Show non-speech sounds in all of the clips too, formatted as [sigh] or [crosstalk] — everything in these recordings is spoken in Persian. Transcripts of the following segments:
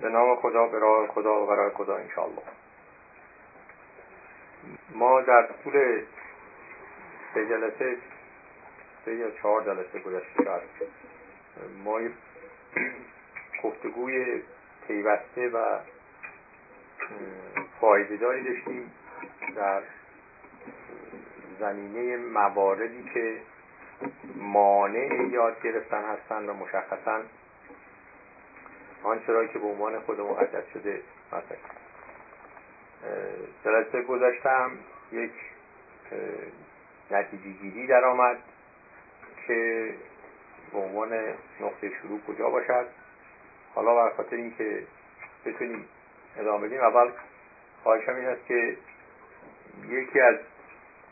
به نام خدا به راه خدا و برای خدا انشاءالله. ما در طول سه جلسه سه یا چهار جلسه گذشته شد. ما گفتگوی پیوسته و فایده داری داشتیم در زمینه مواردی که مانع یاد گرفتن هستند و مشخصا آنچه را که به عنوان خود مقدس شده مثلا جلسه گذاشتم یک نتیجه گیری در آمد که به عنوان نقطه شروع کجا باشد. حالا بر خاطر اینکه بتونیم ادامه بدیم اول خواهشم این است که یکی از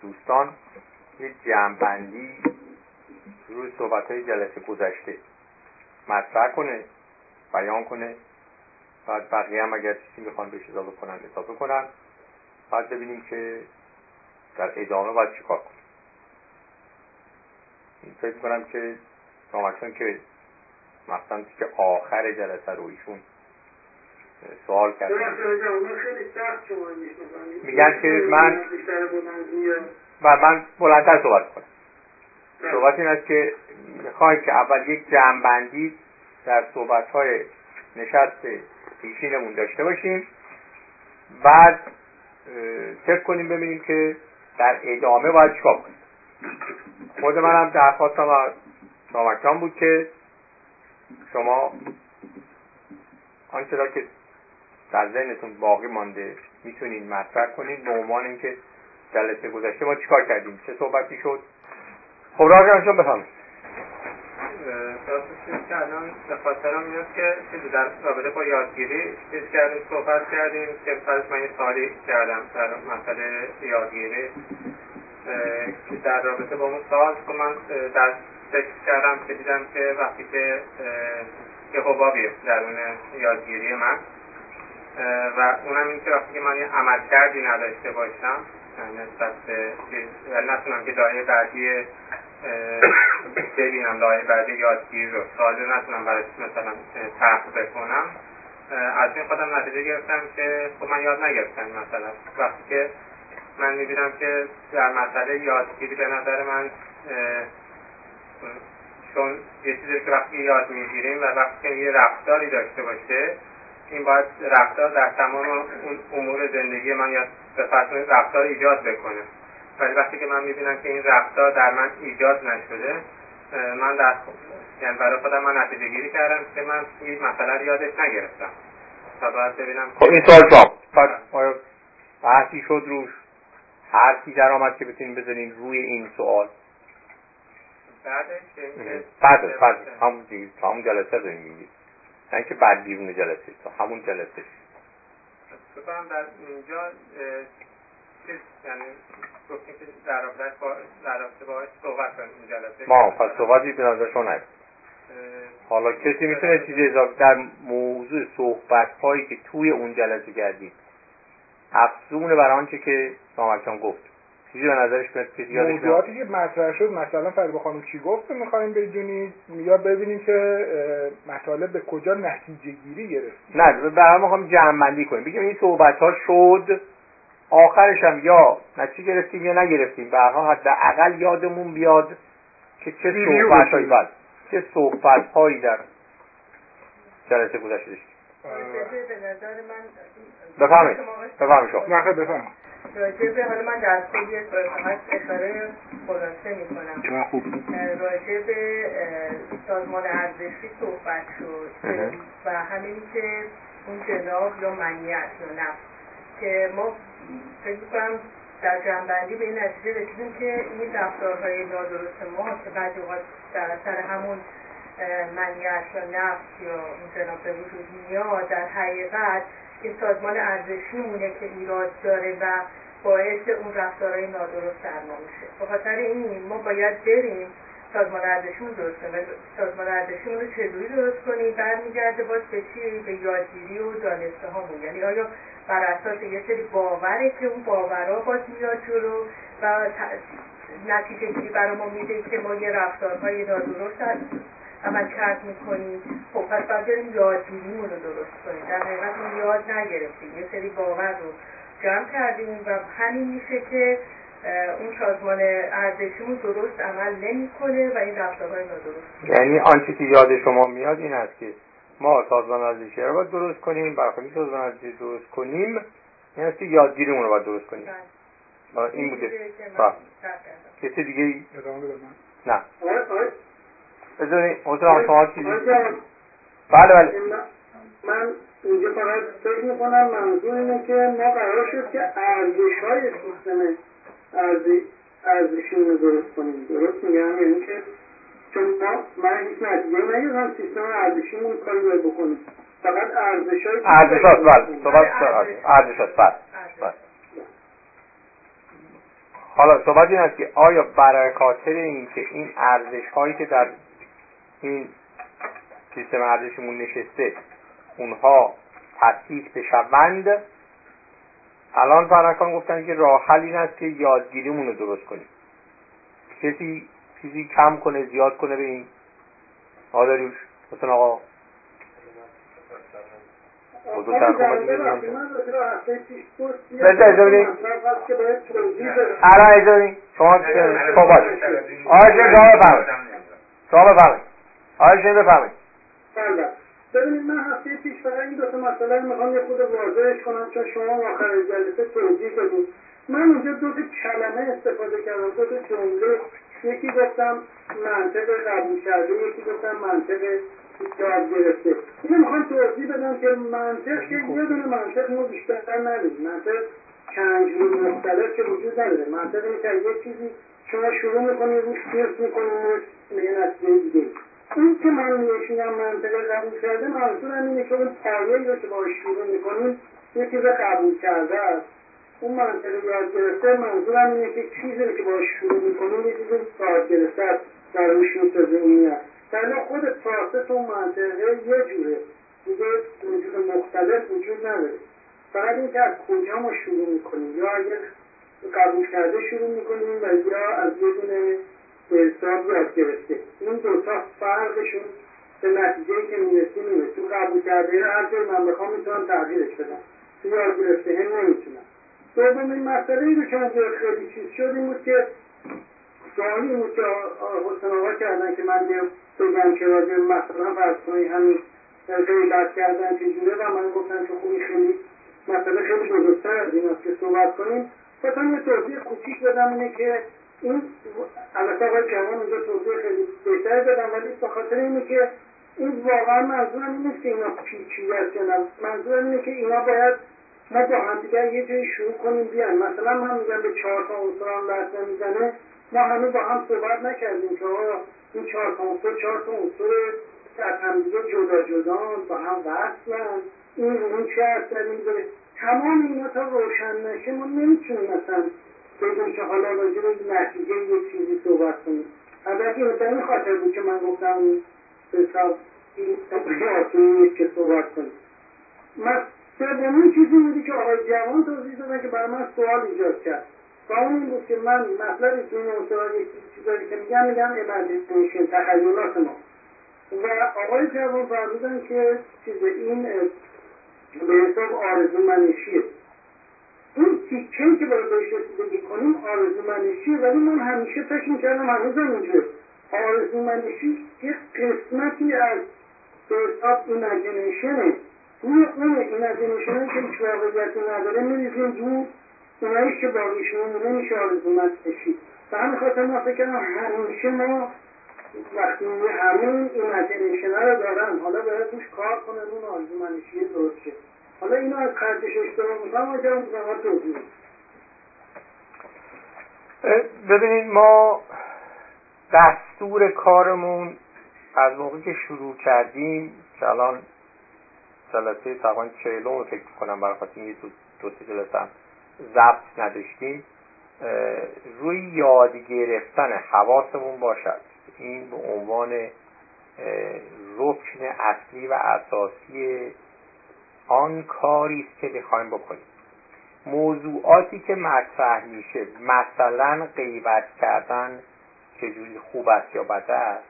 دوستان یک جمعبندی روی صحبت های جلسه گذشته مطرح کنه. بیان کنه. بعد بقیه هم اگر چیزی می‌خوان بهش اضافه کنن اضافه کنن. بعد ببینیم که در ادامه باید چیکار کنیم. فکر می‌کنم که رامکشان که مثلا که آخر جلسه رو ایشون سوال کرد. میگن که من و من بلندتر صحبت کنم صحبت این است که می‌خوایم که اول یک جمعبندی در صحبت های نشست پیشینمون داشته باشیم. بعد فکر کنیم ببینیم که در ادامه باید چیکار کنیم. خود منم درخواستم از بود که شما آنچه را که در ذهنتون باقی مانده می‌تونین مطرح کنید به عنوان اینکه جلسه گذشته ما چیکار کردیم؟ چه صحبتی شد؟ خب راجع بفهمید راستش که الان به خاطرم میاد که چیزی در رابطه با یادگیری چیز کردیم صحبت کردیم که فرض من یه سوالی کردم در مسئله یادگیری که در رابطه با اون سال که من در فکر کردم که دیدم که وقتی که یه حبابی درون یادگیری من و اونم این که وقتی که من یه عمل کردی نداشته باشم نسبت به نتونم که دایه بعدی ببینم لایه بعدی یادگیری رو. سالی نتونم برای مثلا تحقیق بکنم. از این خودم نتیجه گرفتم که خب من یاد نگرفتم مثلا. وقتی که من می‌بینم که در مسئله یادگیری به نظر من چون یه چیزی که وقتی یاد می‌گیریم و وقتی یه رفتاری داشته باشه این باید رفتار در تمام اون امور زندگی من یا به رفتار ایجاد بکنه. ولی وقتی که من می‌بینم که این رفتار در من ایجاد نشده من در یعنی برای خودم من نتیجه گیری کردم که من این مسئله رو یادش نگرفتم. تا باید ببینم خب این سوال شما بحثی شد روش؟ حرفی در آمد که بتونیم بزنیم روی این سوال. بعدش بعد بعد همون دیگه همون جلسه داریم میگید نه که بعد بیرون جلسه تا همون جلسه. بکنم در اینجا یعنی گفتیم که در رابطه با در رابطه با صحبت کنیم این جلسه ما پس صحبتی به نظر شما حالا کسی می‌تونه چیزی اضافه در موضوع صحبت هایی که توی اون جلسه کردید افزون بر آنچه که سامکان گفت. چیزی به نظرش میاد یادش موضوعاتی که مطرح شد مثلا فریبا خانم چی گفت می‌خوایم بدونید یا ببینیم که مطالب به کجا نتیجه گیری گرفت نه به هر می‌خوام جمع بندی کنیم. بگیم این صحبت ها شد آخرش هم یا نتیجه گرفتیم یا نگرفتیم. به هر حداقل یادمون بیاد که چه صحبت هایی بله چه صحبت هایی در جلسه گذشته داشتیم. بفهمید بفهمید شما. نه بفهمید حالا من در طول فقط اشاره خلاصه می کنم خوب راجع به سازمان ارزشی صحبت شد. و همین که اون جناب یا منیت یا نفس که ما فکر کنم در جنبندی به این نتیجه رسیدیم که این رفتارهای نادرست ما که بعضی اوقات در اثر همون منیت یا نفس یا اون جناب به وجود میاد در حقیقت این سازمان ارزشی مونه که ایراد داره و باعث اون رفتارهای نادرست در ما میشه. بخاطر این ما باید بریم سازمان ارزشیمون درست کنیم سازمان ارزشیمون رو چجوری درست کنیم برمیگرده باز به چی؟ به یادگیری و دانسته هامون یعنی آیا بر اساس یه سری باوره که اون باورها باز میاد جلو و نتیجه گیری برای ما میده که ما یه رفتارهای نادرست عمل کرد می‌کنیم؟ خب پس باید بریم یادگیریمون رو درست کنیم. در حقیقت ما یاد نگرفتیم. یه سری باور رو جمع کردیم و همین میشه که اون سازمان ارزشیمون درست عمل نمی‌کنه و این رفتارهای نادرست. یعنی آنچه که یاد شما میاد این است که ما سازمان ارزشی رو باید درست کنیم برخوردی سازمان ارزشی درست کنیم این است که یادگیریمون رو باید درست کنیم. بله. این بوده. بله. کسی دیگه ای؟ نه. بذارین حسن شما چیزی؟ بله بله. من اینجا فقط فکر می‌کنم منظور اینه که ما قرار شد که ارزش های سیستم ارزشی رو درست کنیم. درست میگم؟ یعنی که چون ما من هیچ نتیجه نگیرم سیستم ارزشیمون کاری باید بکنیم. فقط ارزش های ارزش هاست بله صحبت ارزش. هاست بله. بله. حالا صحبت این است که آیا برای خاطر اینکه این ارزش هایی که در این سیستم ارزشمون نشسته اونها تأسیس بشوند الان فرقان گفتن که راه حل این است که یادگیریمون رو درست کنیم. کسی چیزی کم کنه زیاد کنه به این. آداریوش مثلا آقا. الان اجازه بدین. شما صحبت. آقای شما بفرمایید. شما بفرمایید. آقای شما بفرمایید. ببینید من هفته پیش فقط این دو تا مسئله رو می‌خوام یه خود واضحش کنم چون شما آخر جلسه توضیح دادید من اونجا دو تا کلمه استفاده کردم دو تا جمله. یکی گفتم منطق قبول کرده یکی گفتم منطق یاد گرفته. اینو می‌خوام توضیح بدم که منطق که یه دونه منطق ما بیشتر نداریم. منطق چند جور مختلف که وجود نداره. منطق اینه که یه چیزی شما شروع می‌کنید روش فیرس می‌کنید به یه نتیجه دیگه این که من میشینم منطق قبول کرده منظورم اینه که اون پایه رو که باش شروع می‌کنیم یه چیز قبول کرده است. اون منطق یاد گرفته منظورم اینه که چیزی که باش شروع می‌کنیم یه چیز یاد گرفته است در روش می‌سازه میاد ولی خود پراسس اون منطقه یه جوره. دیگه وجود مختلف وجود نداره. فقط اینکه از کجا ما شروع می‌کنیم؟ یا اگر قبول کرده شروع می‌کنیم و یا از یه دونه حساب یاد گرفته. این دوتا فرقشون به نتیجه که می‌رسیم اینه تو قبول کرده رو هر جای من بخوام می‌تونم تغییرش بدم. تو یاد گرفته هم نمی‌تونم. دومین مسئله ای رو که اونجا خیلی چیز شد این بود که سوالی بود که حسن آقا کردن که من بگم که راجع مثلا فرض کنید همین غیبت کردن چجوره و من گفتم که خوبی خیلی مسئله خیلی بزرگتر از این است که صحبت کنیم. خواستم یه توضیح کوچیک بدم اینه که این البته آقای جوان اونجا توضیح خیلی بهتری دادم ولی به خاطر اینه که این واقعا منظورم این نیست که اینا پیچیده است یا منظورم اینه که اینا باید ما با همدیگر یه جایی شروع کنیم بیان. مثلا من میگم به چهار تا عنصر هم دست نمی‌زنه ما همه با هم صحبت نکردیم که آقا این چهار تا عنصر چهار تا عنصر از همدیگه جدا جدا با هم وصلن. این رو چه اثری می‌ذاره تمام اینا تا روشن نشه ما نمی‌تونیم مثلا بگیم که حالا راجع به نتیجه یه چیزی صحبت کنیم. البته این به این خاطر بود که من گفتم این حساب این که صحبت کنیم. من سومین چیزی بودی که آقای جوان توضیح دادن که برای من سوال ایجاد کرد. و اون این بود که من مطلبی که این یک چیزایی که میگم میگم imagination تخیلات ما. و آقای جوان فرمودن که چیز این به حساب آرزو منشیه این تیکه که باید بهش رسیدگی کنیم آرزو منشیه ولی من همیشه فکر می‌کردم هنوزم اینجور آرزو منشی یه قسمتی از حساب imagination ه روی اون imagination ه که هیچ واقعیتی نداره میریزیم دور اوناییش که باقیش میمونه میشه آرزو منشی و همین خاطر ما فکر کردم همیشه ما وقتی همین imagination رو دارن حالا باید روش کار کنن اون آرزو منشی درست شه حالا اینو از خرجش اشتباه می‌کنم آجا بودم توضیح ببینید ما دستور کارمون از موقعی که شروع کردیم که الان جلسه تقریبا چهلم فکر کنم برای خاطر یه دو سه جلسه هم ضبط نداشتیم روی یاد گرفتن حواسمون باشد. این به عنوان رکن اصلی و اساسی آن کاری است که می‌خوایم بکنیم. موضوعاتی که مطرح میشه مثلا غیبت کردن چجوری خوب است یا بد است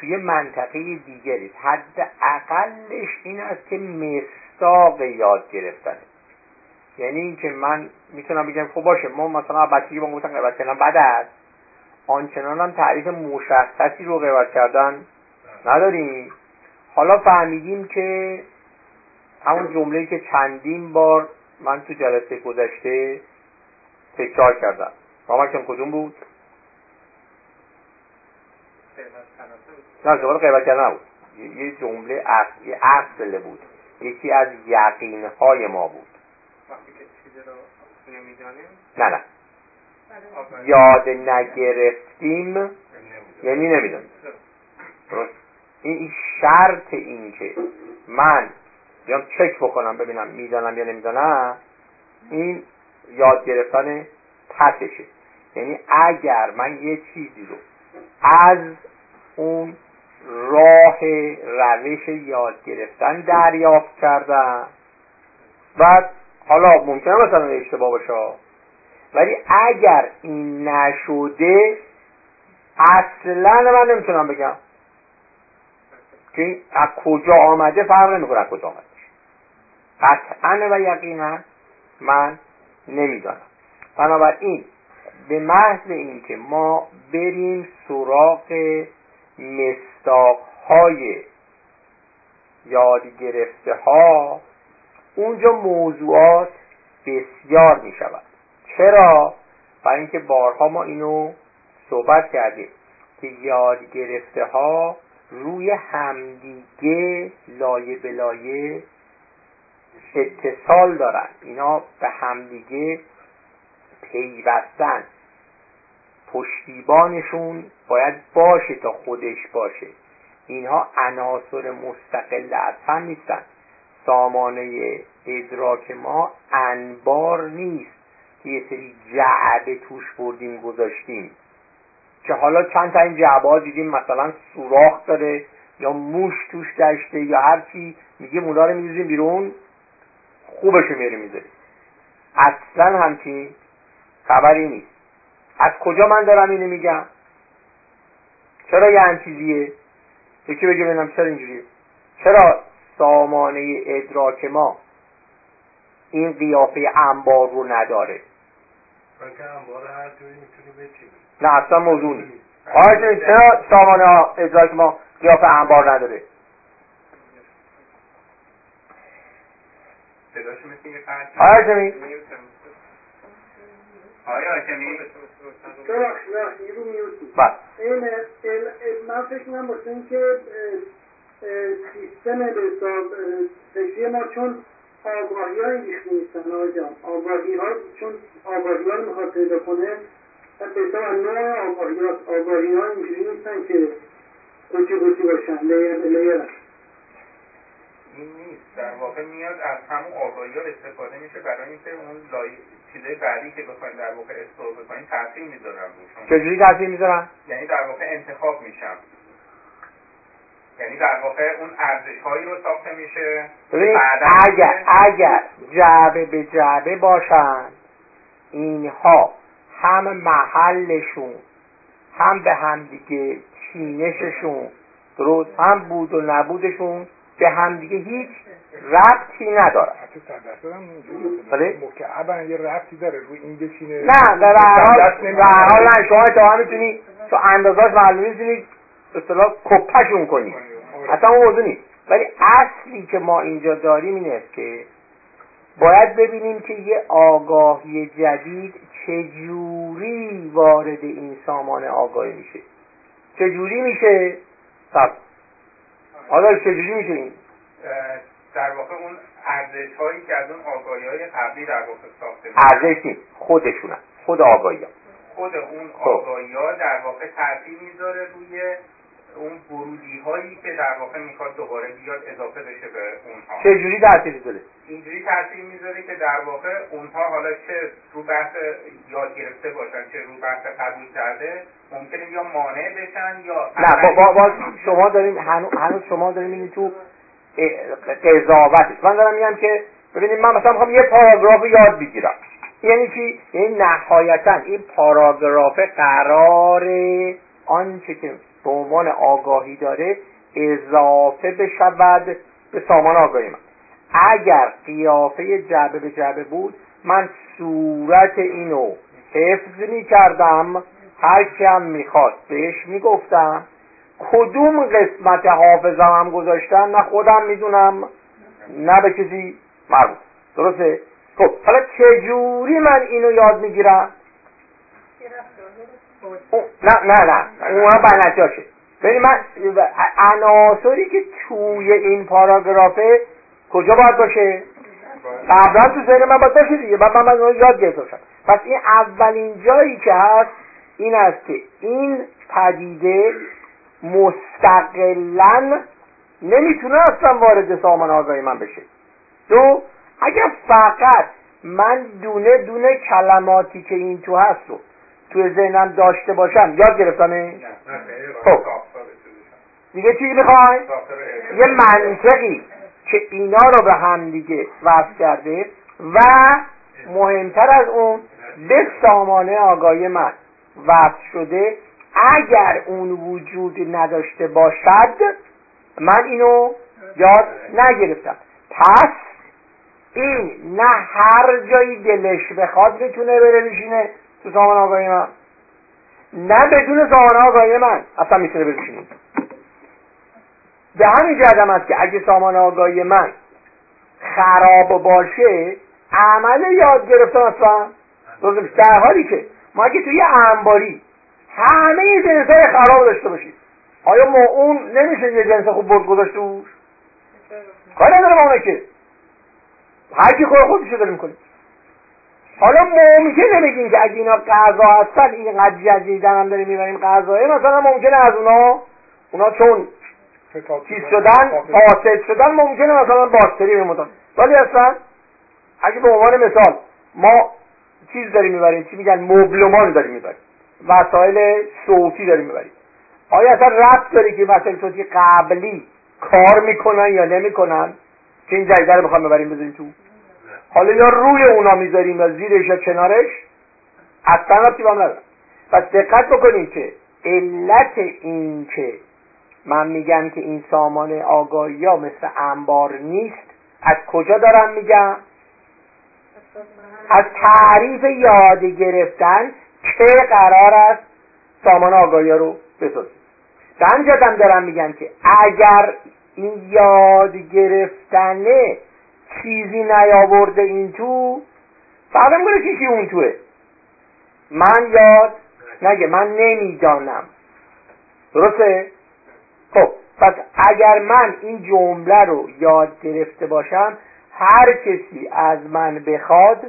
توی منطقه دیگری حد اقلش این است که مستاق یاد گرفتنه. یعنی اینکه من می‌تونم بگم خب باشه ما مثلا بچگی با گفتن قیبت کردن بد است آنچنان هم تعریف مشخصی رو قیبت کردن نداریم. حالا فهمیدیم که همون جمله که چندین بار من تو جلسه گذشته تکرار کردم. رامکشم کدوم بود؟ نه دوباره قیبت کردن نبود. یه جمله اصل اصل بود. یکی از یقین های ما بود. نه نه. یاد نگرفتیم؟ یعنی نمی‌دونیم این شرط این که من بیام چک بکنم ببینم می‌دانم یا نمی‌دانم این یاد گرفتن پسشه یعنی اگر من یه چیزی رو از اون راه روش یاد گرفتن دریافت کردم و حالا ممکنه مثلا اشتباه باشه. ولی اگر این نشده اصلا من نمی‌تونم بگم که از کجا آمده فرق نمی‌کنه از کجا آمده. قطعا و یقینا من نمی‌دانم بنابراین به محض اینکه ما بریم سراغ مستاقهای یاد گرفته ها اونجا موضوعات بسیار می شود چرا؟ برای اینکه بارها ما اینو صحبت کردیم که یاد گرفته ها روی همدیگه لایه به لایه اتصال دارن. اینا به همدیگه پیوستن. پشتیبانشون باید باشه تا خودش باشه. اینها عناصر مستقل از هم نیستن. سامانه ادراک ما انبار نیست که یه سری جعبه توش بردیم گذاشتیم. که حالا چند تا این جعبه دیدیم مثلا سوراخ داره یا موش توش داشته یا هر چی. میگه اونا رو میریزیم بیرون. خوبشو میری می‌ذاریم اصلا همچین خبری نیست. از کجا من دارم اینو میگم؟ چرا یه چیزیه؟ یکی بگه ببینم چرا اینجوریه. چرا سامانه ادراک ما این قیافه انبار رو نداره؟ نه اصلا موضوع نیست. چرا سامانه ادراک ما قیافه انبار نداره؟ آیا هاشمی آیا هاشمی بله. من فکر می‌کنم واسه اینکه سیستم به حساب فکری ما چون آگاهی های ریخته نیستن آقای جان. آگاهی ها چون آگاهی ها رو می‌خواد پیدا کنه و به حساب نوع آگاهی ها آگاهی ها اینجوری نیستن که قوطی قوطی باشن لیر به لیر. این نیست در واقع میاد از همون آگاهی ها استفاده میشه. برای اینکه اون لای... چیزای بعدی که بخوایم در واقع استور بکنیم تاثیر می‌ذارن روشون چجوری تاثیر می‌ذارن؟ یعنی در واقع انتخاب میشم یعنی در واقع اون ارزش هایی رو ساخته میشه. اگر اگر جعبه به جعبه باشن اینها هم محلشون هم به همدیگه چینششون درست هم بود و نبودشون به همدیگه هیچ ربطی نداره حتی بله مکعبن یه ربطی داره. روی این بشینه. نه در هر حال نه شما اتفاقا می‌تونی تو اندازاش معلومی می‌تونی اصطلاح کپشون کنی. اصلا اون موضوع نیست. ولی اصلی که ما اینجا داریم این است که باید ببینیم که یه آگاهی جدید چجوری وارد این سامان آگاهی میشه. چجوری میشه؟ حالا چجوری این در واقع اون ارزش هایی که از اون آگاهی های قبلی در واقع ساخته ارزش نیست خودشونن خود آگاهی ها. خود اون آگاهی ها در واقع تاثیر می‌ذاره روی اون ورودی هایی که در واقع می‌خواد دوباره بیاد اضافه بشه به اونها. چجوری تاثیر می‌ذاره؟ اینجوری تاثیر می‌ذاره که در واقع اونها حالا چه رو بحث یاد گرفته باشن چه رو بحث قبول کرده ممکنه یا مانع بشن یا نه با, با, شما داریم هنوز, شما داریم این تو قضاوتش من دارم میگم که ببینید من مثلا می‌خوام یه پاراگراف یاد بگیرم. یعنی چی؟ یعنی نهایتا این پاراگراف قرار آنچه که به عنوان آگاهی داره اضافه بشود به سامان آگاهی من. اگر قیافه جعبه به جعبه بود من صورت اینو حفظ می کردم هر کی هم می‌خواست بهش می‌گفتم کدوم قسمت حافظم هم گذاشتم نه خودم می‌دونم نه به کسی مربوط درسته؟ خب حالا چجوری من اینو یاد می‌گیرم؟ نه نه نه اونها بنجاشه ببین من عناصری که توی این پاراگرافه کجا باید باشه؟ قبلا تو ذهن من باید باشه دیگه من من یاد گرفتم. پس این اولین جایی که هست این است که این پدیده مستقلا نمی‌تونه اصلا وارد سامان آگاهی من بشه. دو اگر فقط من دونه دونه کلماتی که این تو هست رو توی ذهنم داشته باشم یاد گرفتمه؟ خب. دیگه چی می‌خوای؟ یه منطقی که اینا رو به هم دیگه وصل کرده و مهمتر از اون به سامانه آگاهی من. وصل شده اگر اون وجود نداشته باشد من اینو یاد نگرفتم. پس این نه هر جایی دلش بخواد می‌تونه بره بشینه تو سامان آگاهی من. نه بدون سامان آگاهی من. اصلا می‌تونه بشینه به همین جهت است که اگه سامان آگاهی من خراب باشه عمل یاد گرفتن اصلا. در حالی که ما اگه توی انباری همه جنسای خراب داشته باشید آیا ما اون نمیشه یه جنس خوب برد گذاشته بود کاری نداره ما که. هر کی خود خودشو داره می‌کنه حالا ممکنه بگیم که اگه اینا غذا هستن این قد جدیدن هم داریم می‌بریم غذایه مثلا ممکنه از اونا اونا چون چیز شدن فاسد شدن ممکنه مثلا باکتری بمونن. ولی اصلا اگه به عنوان مثال ما چیز داریم می‌بریم چی میگن؟ مبلمان داریم می‌بریم وسایل صوتی داریم می‌بریم آیا اصلا ربط داره که وسایل صوتی قبلی کار می‌کنن یا نمی‌کنن؟ که این جدیده رو بخوام ببریم بذاریم تو. حالا یا روی اونا می‌ذاریم یا زیرش یا کنارش؟ اصلا ربطی با نداره. پس دقت بکنید که علت این که من میگم که این سامان آگاهی ها مثل انبار نیست از کجا دارم میگم؟ از تعریف یاد گرفتن که قرار است؟ سامان آگاهی رو بسازیم. به هم دارم میگم که اگر این یاد گرفتنه چیزی نیاورده این تو فقط میگه چیزی اون توه. من یاد نگه من نمی‌دانم. درسته؟ خب پس اگر من این جمله رو یاد گرفته باشم هر کسی از من بخواد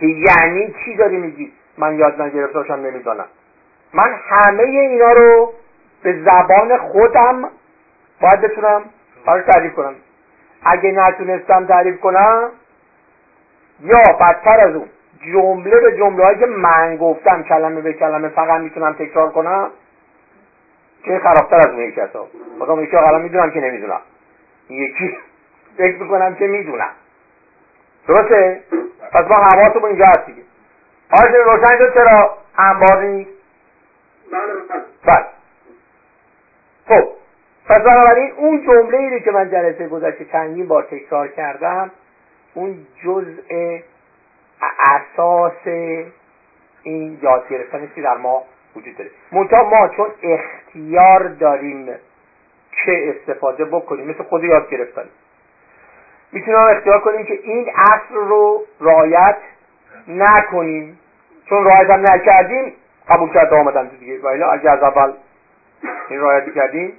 که یعنی چی داری میگی؟ من یاد نگرفته باشم نمی‌دانم. من همه اینا رو به زبان خودم باید بتونم براش تعریف کنم. اگه نتونستم تعریف کنم یا بدتر از اون جمله به جمله هایی که من گفتم کلمه به کلمه فقط می‌تونم تکرار کنم که خرابتر از اون یکی هستا خودم یکی الان می‌دونم که نمی‌دونم. یکی فکر می‌کنم که می‌دونم. درسته؟ پس ما حواسمون اینجا هست دیگه. آقای روشن شد چرا انبار نیست؟ بله, بله. خب پس بنابراین اون جمله ای که من جلسه گذشته چندین بار تکرار کردم اون جزء اساس این یاد گرفتن که در ما وجود داره. منتها ما چون اختیار داریم که استفاده بکنیم مثل خود یاد گرفتن. می‌تونیم اختیار کنیم که این اصل رو رعایت نکنیم. چون رعایت هم نکردیم قبول کرده آمدن دیگه و اگه از اول این رعایت کردیم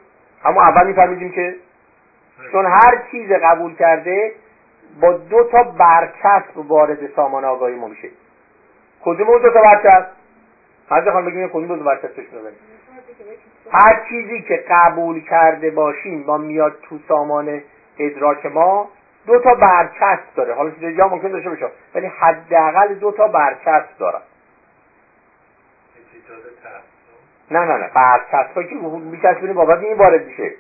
اما اول میفهمیدیم که چون هر چیز قبول کرده با دو تا برچسب وارد سامان آگاهی ما میشه. کدوم اون دو تا برچسب؟ هر خواهم بگیم کدوم دو تا برچسبش بزنیم هر چیزی که قبول کرده باشیم با میاد تو سامان ادراک ما دو تا برچسب داره. حالا چیز دیگه ممکن داشته باشه. ولی حداقل دو تا برچسب داره. نه نه نه. برچسب که میچسبونی بابت این وارد میشه.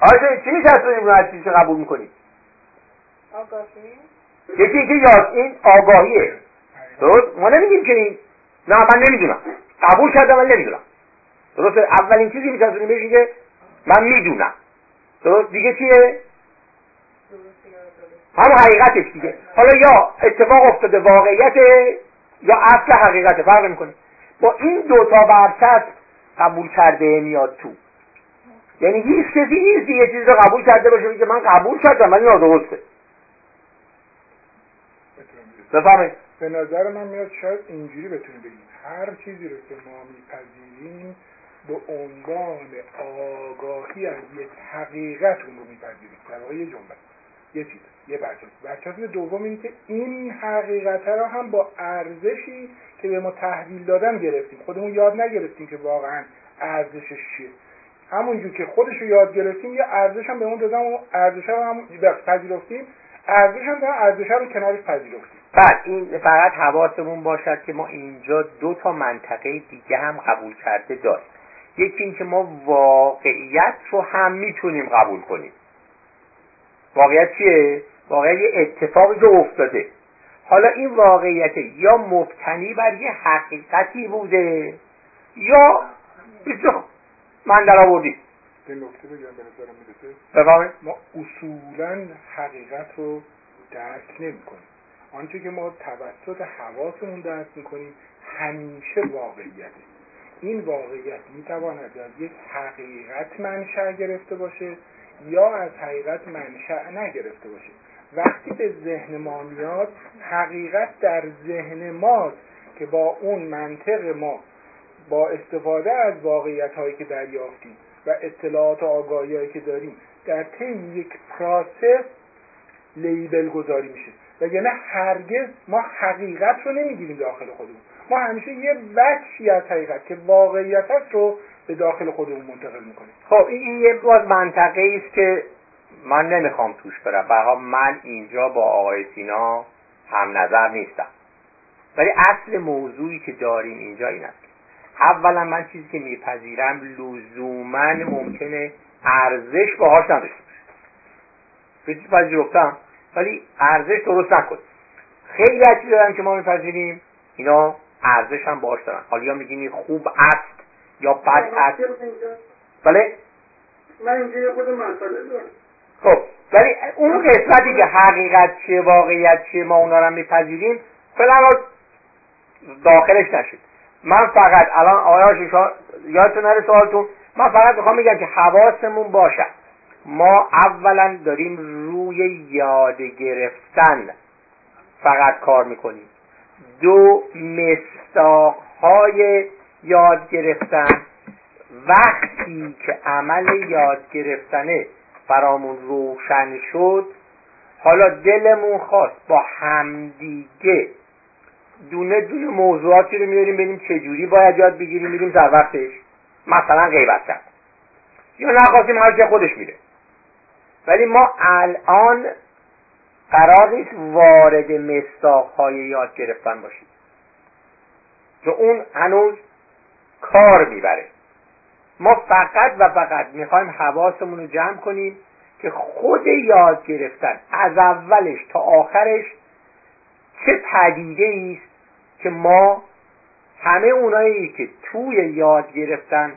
آره چی میچسبونی؟ رو هر چیزی قبول می‌کنی؟ آگاهی؟ یکی اینکه یاد این آگاهیه. درست؟ ما نمیگیم که این نه من نمی‌دونم. قبول کردم من نمی‌دونم. درست اولین چیزی می‌تونیم بهش که من می‌دونم. درست؟ دیگه چیه؟ همون حقیقتش دیگه. حالا یا اتفاق افتاده واقعیت یا اصل حقیقت فرق می‌کنه. با این دوتا برچسب قبول کرده میاد تو. یعنی هیچ کسی نیست یه چیز رو قبول کرده باشه که من قبول کردم ولی نادرسته بفهمید به نظر من میاد شاید اینجوری بتونیم بگیم هر چیزی رو که ما میپذیریم به عنوان آگاهی از یک حقیقت اون رو میپذیریم. در یه جمله. یه چیز. یه برچسب برچسب دوم اینه که این حقیقت را هم با ارزشی که به ما تحویل دادن گرفتیم. خودمون یاد نگرفتیم که واقعا ارزشش چیه. همونجور که خودش رو یاد گرفتیم یه ارزش هم به اون دادم و ارزش رو هم پذیرفتیم. ارزش هم دارم ارزش رو کنارش پذیرفتیم. بعد این فقط حواسمون باشد که ما اینجا دو تا منطقه دیگه هم قبول کرده داریم. یکی اینکه ما واقعیت رو هم می‌تونیم قبول کنیم. واقعیت چیه؟ واقعیت یه اتفاقی که افتاده. حالا این واقعیت یا مبتنی بر یه حقیقتی بوده یا من در آوردی. به نکته بگم به نظرم می‌رسه. ما اصولا حقیقت رو درک نمی کنیم آنچه که ما توسط حواسمون درک می‌کنیم همیشه واقعیته. این واقعیت می‌تواند از یک حقیقت منشأ گرفته باشه یا از حقیقت منشأ نگرفته باشه. وقتی به ذهن ما میاد حقیقت در ذهن ماست که با اون منطق ما با استفاده از واقعیت هایی که دریافتیم و اطلاعات و آگاهی هایی که داریم در طی یک پراسس لیبل گذاری میشه. وگرنه هرگز ما حقیقت رو نمی‌گیریم داخل خودمون. ما همیشه یه بخشی از حقیقت که واقعیت هست رو به داخل خودمون منتقل می‌کنیم. خب این یه باز منطقه است که من نمی‌خوام توش برم. برها من اینجا با آقای سینا هم نظر نیستم. ولی اصل موضوعی که داریم اینجا این است. اولا من چیزی که میپذیرم لزوما ممکنه ارزش باهاش نداشته باشه. پذیرفتم؟ ولی ارزش درست نکن. خیلی از دارن که ما میپذیریم. اینا ارزش هم باش دارن. حالا یا میگیم خوب است یا بد است بله من اینجا خود مسئله دارم. خب ولی اون قسمتی که حقیقت چیه واقعیت چیه ما اونا رو میپذیریم فعلا داخلش نشید. من فقط الان آیا یادتون نره سوالتون من فقط می‌خوام بگم که حواسمون باشد ما اولا داریم روی یاد گرفتن فقط کار می‌کنیم. دو مستاق های یاد گرفتن وقتی که عمل یاد گرفتنه. برامون روشن شد حالا دلمون خواست با همدیگه دونه دونه موضوعاتی رو میاریم ببینیم چجوری باید یاد بگیریم میریم در وقتش مثلا غیبت کرد. یا نخواستیم هر که خودش میره ولی ما الان قرار نیست وارد مستاق های یاد گرفتن باشیم. که اون هنوز کار می‌بره. ما فقط و فقط می‌خوایم حواسمون رو جمع کنیم که خود یاد گرفتن از اولش تا آخرش چه پدیده است که ما همه اونایی که توی یاد گرفتن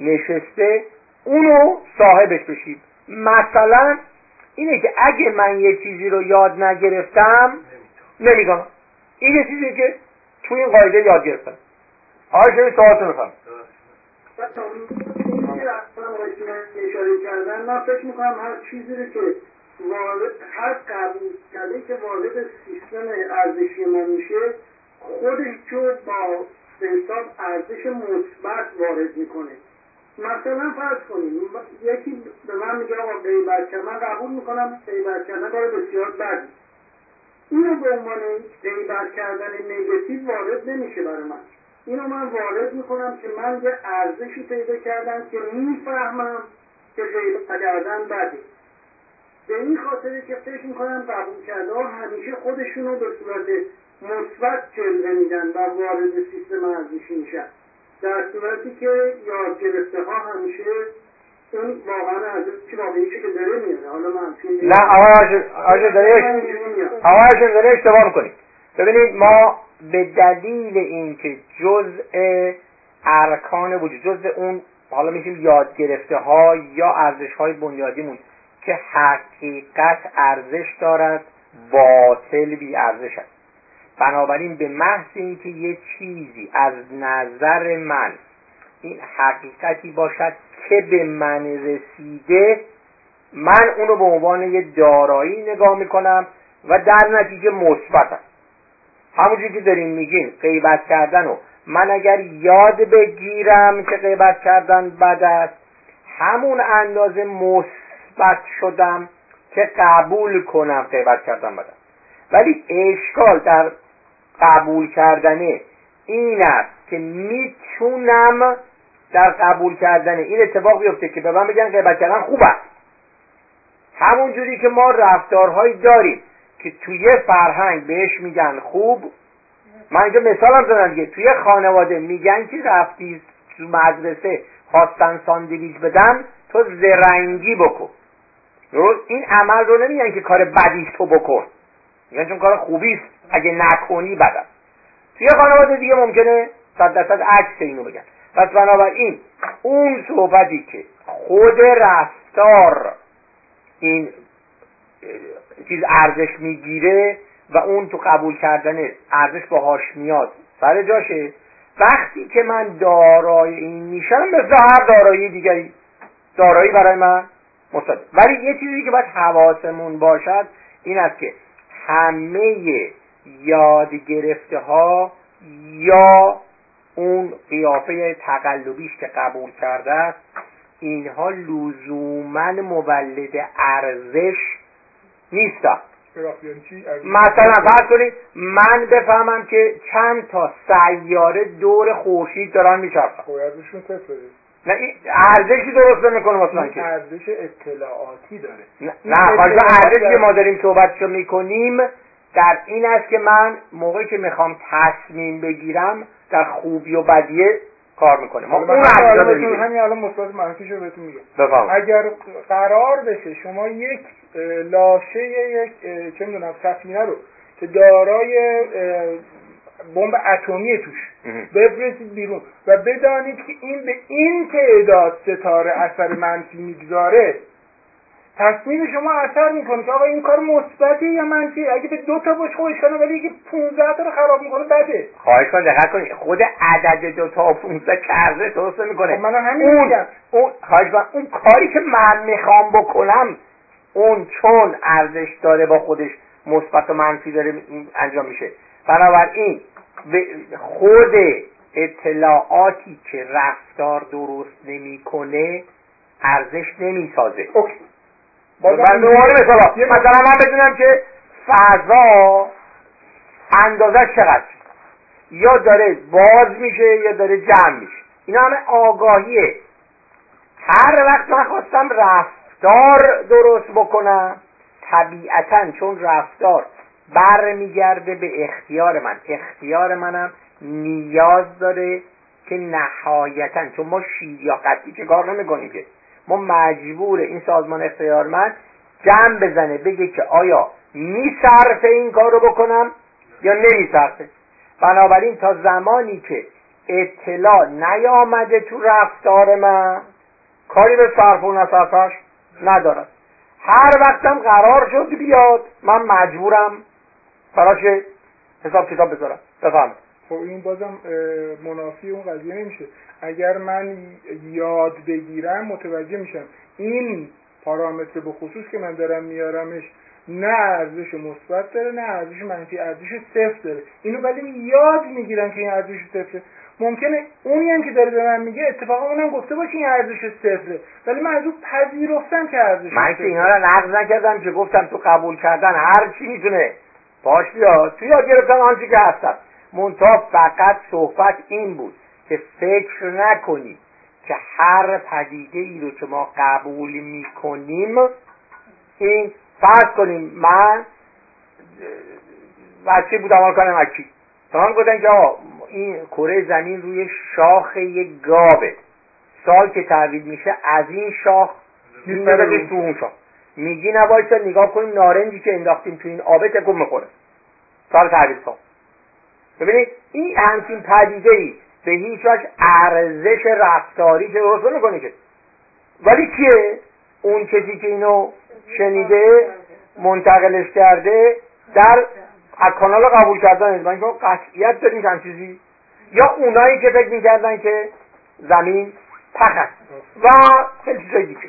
نشسته اونو صاحبش بشیم. مثلا اینه که اگه من یه چیزی رو یاد نگرفتم نمی‌دونم این یه چیزی که توی این قاعده یاد گرفتم. آقای شمی سوالتون می‌خوام اشاره کردن من فکر می‌کنم هر چیزی رو که وارد هر قبول کرده که وارد سیستم ارزشی ما میشه خودش رو با حساب ارزش مثبت وارد می‌کنه. مثلا فرض کنیم یکی به من میگه آقا غیبت من قبول می‌کنم غیبت کردن کار بسیار بدی. اینو به عنوان غیبت کردن نگتیو وارد نمیشه برای من. اینو من وارد می‌کنم که من یه ارزشی پیدا کردم که می‌فهمم که غیبت کردن بده. به این خاطره که فکر می‌کنم قبول کرده ها همیشه خودشونو به صورت مثبت جلوه میدن و وارد سیستم ارزشی میشن. در صورتی که یاد گرفته ها همیشه اون واقعا ارزش واقعیشه که داره میاره. حالا منفی نه آقای داره آقای داره اشتباه می‌کنید ببینید ما به دلیل اینکه جزء ارکان وجود جز اون حالا میشیم یاد گرفته ها یا ارزش های بنیادیمون که حقیقت ارزش دارد باطل بی ارزش است. بنابراین به محض اینکه یه چیزی از نظر من این حقیقتی باشد که به من رسیده من اونو به عنوان یه دارایی نگاه می‌کنم و در نتیجه مثبت همونجوری که داریم میگیم غیبت کردن و من اگر یاد بگیرم که غیبت کردن بد است همون اندازه مثبت شدم که قبول کنم غیبت کردن بد است. ولی اشکال در قبول کردنه این است که می‌تونم در قبول کردن این اتفاق بیفته که به من بگن غیبت کردن خوب است. همون جوری که ما رفتارهایی داریم که توی فرهنگ بهش میگن خوب من اینجا مثالم زدم دیگه. توی خانواده میگن که رفتی تو مدرسه خواستن ساندویچ بدن تو زرنگی بکن. این عمل رو نمیگن که کار بدیش تو بکن. میگن چون کار خوبی است اگه نکنی بدم توی خانواده دیگه ممکنه صد درصد عکس اینو بگن. پس بنابراین اون صحبتی که خود رفتار این چیز ارزش می‌گیره و اون تو قبول کردن ارزش باهاش میاد. سر جاشه. وقتی که من دارای این میشم مثل هر دارایی دیگری. دارایی برای من مصد ولی یه چیزی که باید حواسمون باشد این است که همه یاد گرفته ها یا اون قیافه تقلبیش که قبول کرده است اینها لزوما مولد ارزش نیستن مثلا فرض کنید من بفهمم که چند تا سیاره دور خورشید دارن میچرخن. نه این ارزشی درست نمی‌کنه مثلا که. ارزش اطلاعاتی داره. نه نه ارزشی که ما داریم صحبتشو می‌کنیم در این است که من موقعی که می‌خوام تصمیم بگیرم در خوبی و بدیه کار می‌کنه. ما اون همین الان مثبت منفیشو بهتون میگم. اگر قرار بشه شما یک لاشه یک چه می‌دونم سفینه رو که دارای بمب اتمی توش بفرستید بیرون و بدانید که این به این تعداد ستاره اثر منفی می‌گذاره تصمیم شما اثر می‌کنه که آقا این کار مثبتی یا منفی اگه به دو تا باش خوش کنه ولی اگه 15 تا رو خراب می‌کنه بده. خواهش کن دقت کنید خود عدد دو تا و 15 کرده درست می‌کنه. خب من همین اون اون خواهش اون کاری که من می‌خوام بکنم اون چون ارزش داره با خودش مثبت و منفی داره انجام میشه. بنابراین خود اطلاعاتی که رفتار درست نمی‌کنه ارزش نمی‌سازه. اوکی. مثلا من بدونم که فضا اندازه چقدر؟ یا داره باز میشه یا داره جمع میشه. اینا همه آگاهیه. هر وقت من خواستم رفتار درست بکنم طبیعتا چون رفتار برمیگرده به اختیار من. اختیار منم نیاز داره که نهایتا چون ما شیر یا قطعی چه کار نمی‌کنیم که ما مجبور این سازمان اختیارمند جمع بزنه بگه که آیا میصرفه این کار رو بکنم یا نمیصرفه بنابراین تا زمانی که اطلاع نیامده تو رفتار من کاری به صرف و نصرفش ندارد هر وقتم قرار شد بیاد من مجبورم براش حساب کتاب بذارم. بفهم خب این بازم منافی اون قضیه نمیشه. اگر من یاد بگیرم متوجه میشم. این پارامتر به خصوص که من دارم میارمش نه ارزش مثبت داره نه ارزش منفی ارزش صفر داره. اینو ولی یاد می‌گیرم که این ارزش صفره. ممکنه اونی هم که داره به من میگه اتفاقا اونم گفته باشه این ارزش صفره. ولی من از اون پذیرفتم که ارزش من که اینا رو نقض نکردم که گفتم تو قبول کردن هر چی می‌تونه. باش بیاد تو یاد گرفتن آنچه که هستم. منتها فقط صحبت این بود. که فکر نکنید که هر پدیده ای رو که ما قبول می‌کنیم این فرض کنیم من بچه بودم حال کنم اکی من گفتن که این کره زمین روی شاخ یک گاوه. سال که تحویل میشه از این شاخ میندازش تو اون شاخ. میگی نبایستا نگاه کنیم نارنجی که انداختیم تو این آبه تکون می‌خوره. سال تحویل کن. ببینید این همچین پدیده ای به هیچ وجه ارزش رفتاری که درست نمی‌کنه که. ولی کیه؟ اون کسی که اینو شنیده منتقلش کرده در از کانال قبول کردن من که قطعیت داریم چند چیزی. یا اونایی که فکر می‌کردن که زمین پخ است. و خیلی چیزای دیگه.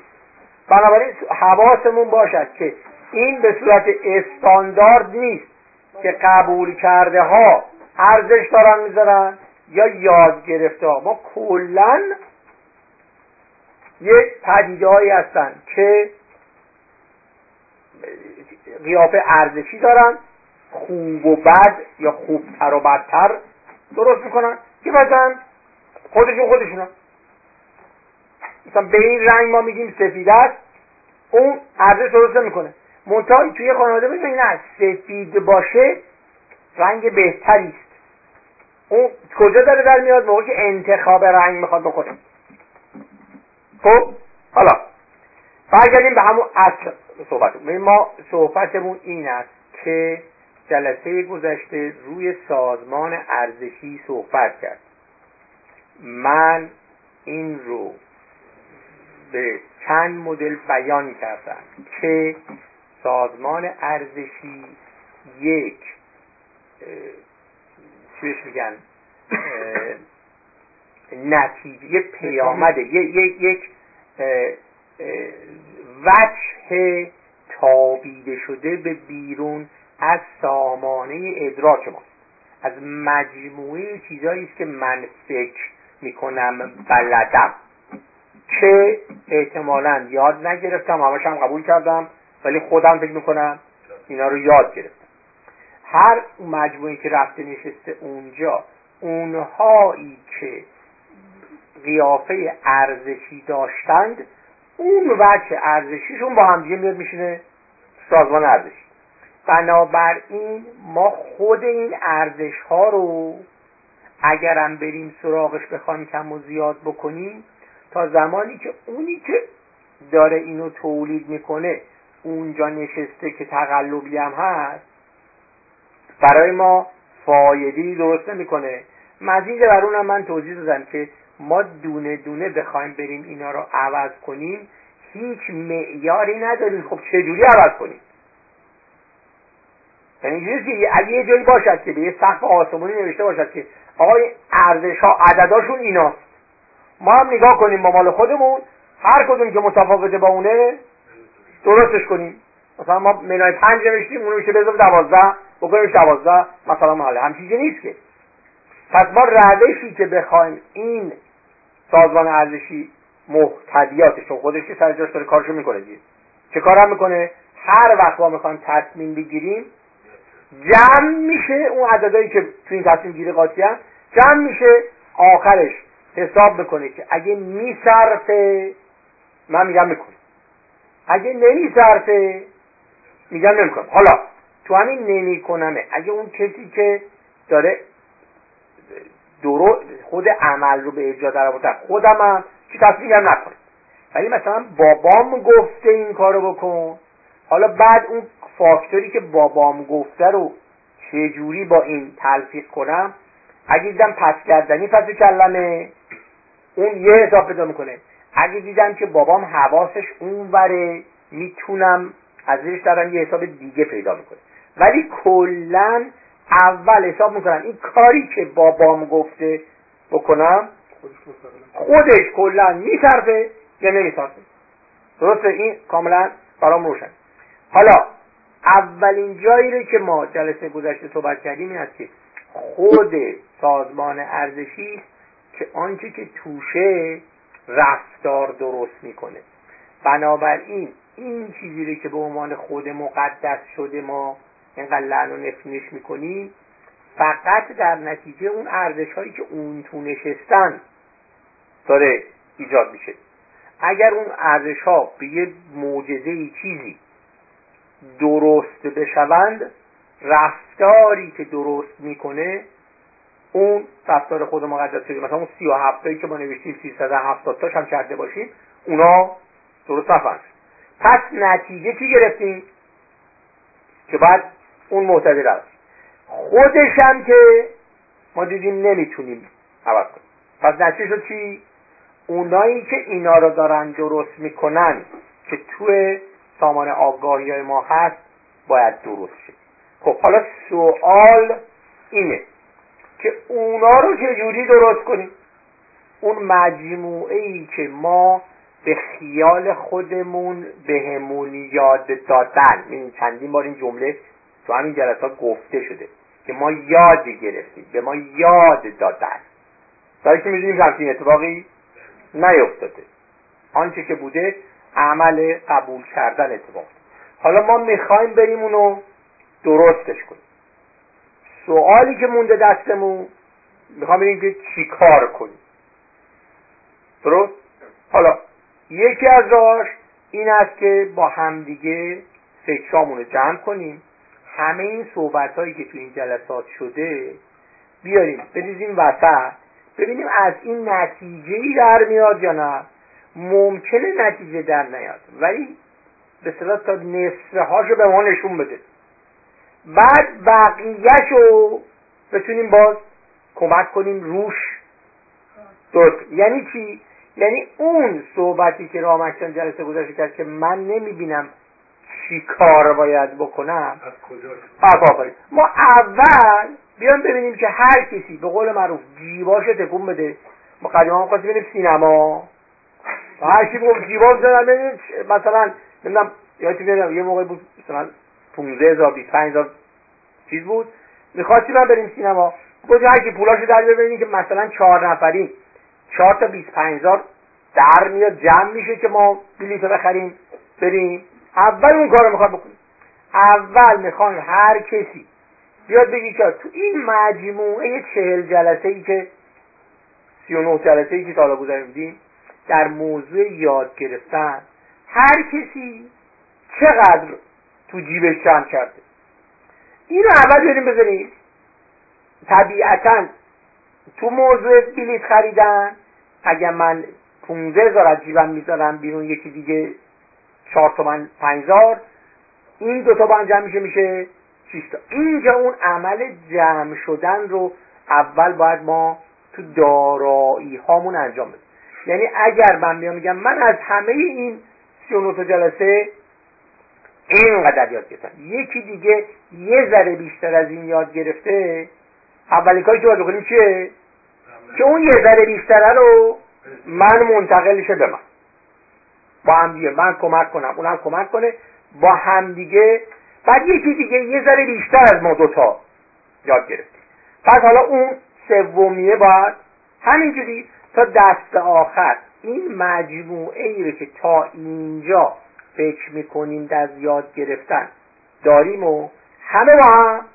بنابراین حواسمون باشد که این به صورت استاندارد نیست که قبول کرده ها ارزش دارن می‌ذارن. یا یاد گرفته ها. ما کلا یک پدیدههایی هستن که قیافه ارزشی دارن خوب و بد یا خوبتر و بدتر درست می‌کنن که بعدا خودشون خودشون مثلا به این رنگ ما میگیم سفید است اون ارزش درست می‌کنه منتها توی خانواده بگیم نه سفید باشه رنگ بهتری است اون کجا داره در میاد؟ موقعی که انتخاب رنگ می‌خواد بکنه. خب؟ حالا برگردیم به همون اصل صحبت. ما صحبتمون این است که جلسه گذشته روی سازمان ارزشی صحبت کرد. من این رو به چند مدل بیان کردم که سازمان ارزشی یک چیش میگن نتیجه یه پیامده یک یک وجه تابیده شده به بیرون از سامانه ادراک ما. از مجموعه چیزهایی است که من فکر می‌کنم بلدم که احتمالا یاد نگرفتم همش هم قبول کردم ولی خودم فکر می‌کنم اینا رو یاد گرفتم. هر مجموعه که رفته نشسته اونجا اونهایی که قیافه ارزشی داشتند اون وجه ارزشیشون با همدیگه میاد میشینه سازمان ارزشی. بنابراین ما خود این ارزش ها رو اگرم بریم سراغش بخوایم کم و زیاد بکنیم تا زمانی که اونی که داره اینو تولید می‌کنه اونجا نشسته که تقلبی هم هست برای ما فایدی درست نمی‌کنه. مزید بر اونم من توضیح دادم که ما دونه دونه بخوایم بریم اینا رو عوض کنیم هیچ معیاری نداریم. خب چجوری عوض کنیم؟ یعنی اگه یه جایی باشد که به یه سقف آسمانی نوشته باشد که آقای ارزش ها عدداشون ایناست. ما هم نگاه کنیم با مال خودمون هر کدوم که متفاوته با اونه درستش کنیم. مثلا ما منای پنج نوشتیم اونو میشه بذارم دوازده. بکنیمش دوازده مثلا محله هم چیزی نیست که. پس ما روشی که بخوایم این سازمان ارزشی محتویاتشون خودش که سر جاش داره کارشو می‌کنه دیگه. چه کارم می‌کنه؟ هر وقت ما می‌خوایم تصمیم بگیریم جمع میشه اون عددهایی که تو این تصمیم گیری قاطی جمع میشه آخرش حساب بکنه که اگه میصرفه من میگم می‌کنه اگه نمیصرفه میگم نمی‌کنم حالا تو همین نمیکنمه اگه اون کسی که داره درو خود عمل رو به اجرا در آوردن خودم هم که تصمیم نکنه. ولی مثلا بابام گفته این کارو بکن. حالا بعد اون فاکتوری که بابام گفته رو چجوری با این تلفیق کنم؟ اگه دیدم پس کردنی پس کلمه اون یه حساب پیدا می‌کنه. اگه دیدم که بابام حواسش اون وره می‌تونم از زیرش دارم یه حساب دیگه پیدا می‌کنه. ولی کلا اول حساب می‌کنم. این کاری که بابام گفته بکنم خودش کلا میصرفه یا نمیصرفه درسته؟ این کاملا برام روشن. حالا اولین جایی رو که ما جلسه گذشته صحبت کردیم این است که خود سازمان ارزشی که آنچه که توشه رفتار درست می‌کنه. بنابراین این چیزی رو که به عنوان خود مقدس شده ما اینقدر لعن و نفرینش می‌کنیم. فقط در نتیجه اون ارزش هایی که اون تو نشستن داره ایجاد میشه. اگر اون ارزش ها به یه معجزه چیزی درست بشوند رفتاری که درست می‌کنه اون رفتار خود مقدس شده. مثلا اون سی و هفتایی که ما نوشتیم سی هفتاد تاش هم کرده باشیم اونا درست نفرد پس نتیجه چی گرفتیم؟ که بعد اون معتدل است. خودش هم که ما دیدیم نمی‌تونیم عوض کنیم. پس نتیجه شد چی؟ اونایی که اینا رو دارن درست می‌کنن که توی سامان آگاهی های ما هست باید درست شه خب حالا سوال اینه که اونا رو چجوری درست کنیم؟ اون مجموعه ای که ما به خیال خودمون بهمون یاد دادن این چندین بار این جمله تو همین جلسات گفته شده که ما یاد گرفتیم به ما یاد دادن. داری که می‌دونیم همچین اتفاقی نیفتاده؟ آنچه که بوده عمل قبول کردن اتفاق. حالا ما می‌خوایم بریم اونو درستش کنیم. سوالی که مونده دستمون می‌خوام بریم که چی کار کنیم. درست؟ حالا یکی از راهش این است که با همدیگه فکرامون رو جمع کنیم. همه این صحبت هایی که تو این جلسات شده بیاریم بریزیم وسط. ببینیم از این نتیجه ای در میاد یا نه. ممکنه نتیجه در نیاد ولی به صورت تا نصفه هاشو به ما نشون بده. بعد بقیهش رو بتونیم باز کمک کنیم روش. درست. یعنی چی؟ یعنی اون صحبتی که رامکشان جلسه گذاشته کرد که من نمی‌بینم چی کار باید بکنم؟ از کجا؟ ما اول بیان ببینیم که هر کسی به قول معروف جیباش تکون بده. ما قدیما خواستیم ببینیم سینما. هر کی گفت جیبا بزنم مثلا نمی‌دونم یادتون میاد یه موقع بود مثلا 15 هزار 25 هزار چیز بود. می‌خواستیم من بریم سینما. گفت هر کی پولاشو در ببینیم که مثلا چهار نفریم. چهار تا 25 هزار در میاد جمع میشه که ما بلیط بخریم بریم. اول اون کارو می‌خواد بکنیم اول می‌خوان هر کسی بیاد بگی که تو این مجموعه چهل جلسه ای که سی و نه جلسه ای که تا حالا در موضوع یاد گرفتن هر کسی چقدر تو جیبش جمع کرده. اینو اول بریم بزنیم. طبیعتا تو موضوع بلیت خریدن اگر من 15 هزار از جیبم می‌ذارم بیرون یکی دیگه چهار تومن پنجزار. این دوتا با جمع میشه میشه چیستا اینجا اون عمل جمع شدن رو اول باید ما تو دارایی هامون انجام بدیم. یعنی اگر من بیام میگم من از همه این سی تا جلسه اینقدر یاد گرفتم. یکی دیگه یه ذره بیشتر از این یاد گرفته اولین کاری که باید بکنیم چیه؟ که اون یه ذره بیشتره رو من منتقل به من. با هم دیگه من کمک کنم اونم کمک کنه با هم دیگه. بعد یکی دیگه یه ذره بیشتر از ما دوتا یاد گرفتیم پس حالا اون سومیه باید همینجوری تا دست آخر این مجموعه ای رو که تا اینجا فکر می‌کنیم در یاد گرفتن داریم و همه با هم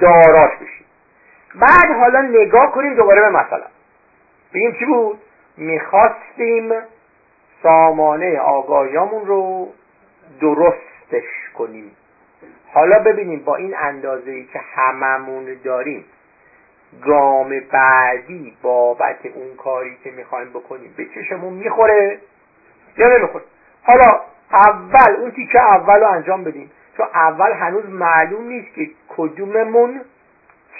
داراش بشیم. بعد حالا نگاه کنیم دوباره به مثلا بگیم چی بود؟ می‌خواستیم سامانه آگاهیامون رو درستش کنیم. حالا ببینیم با این اندازه ای که هممون داریم گام بعدی بابت اون کاری که می‌خوایم بکنیم به چشمون می‌خوره یا نمی‌خوره؟ حالا اول اون تیکه اول رو انجام بدیم. چون اول هنوز معلوم نیست که کدوممون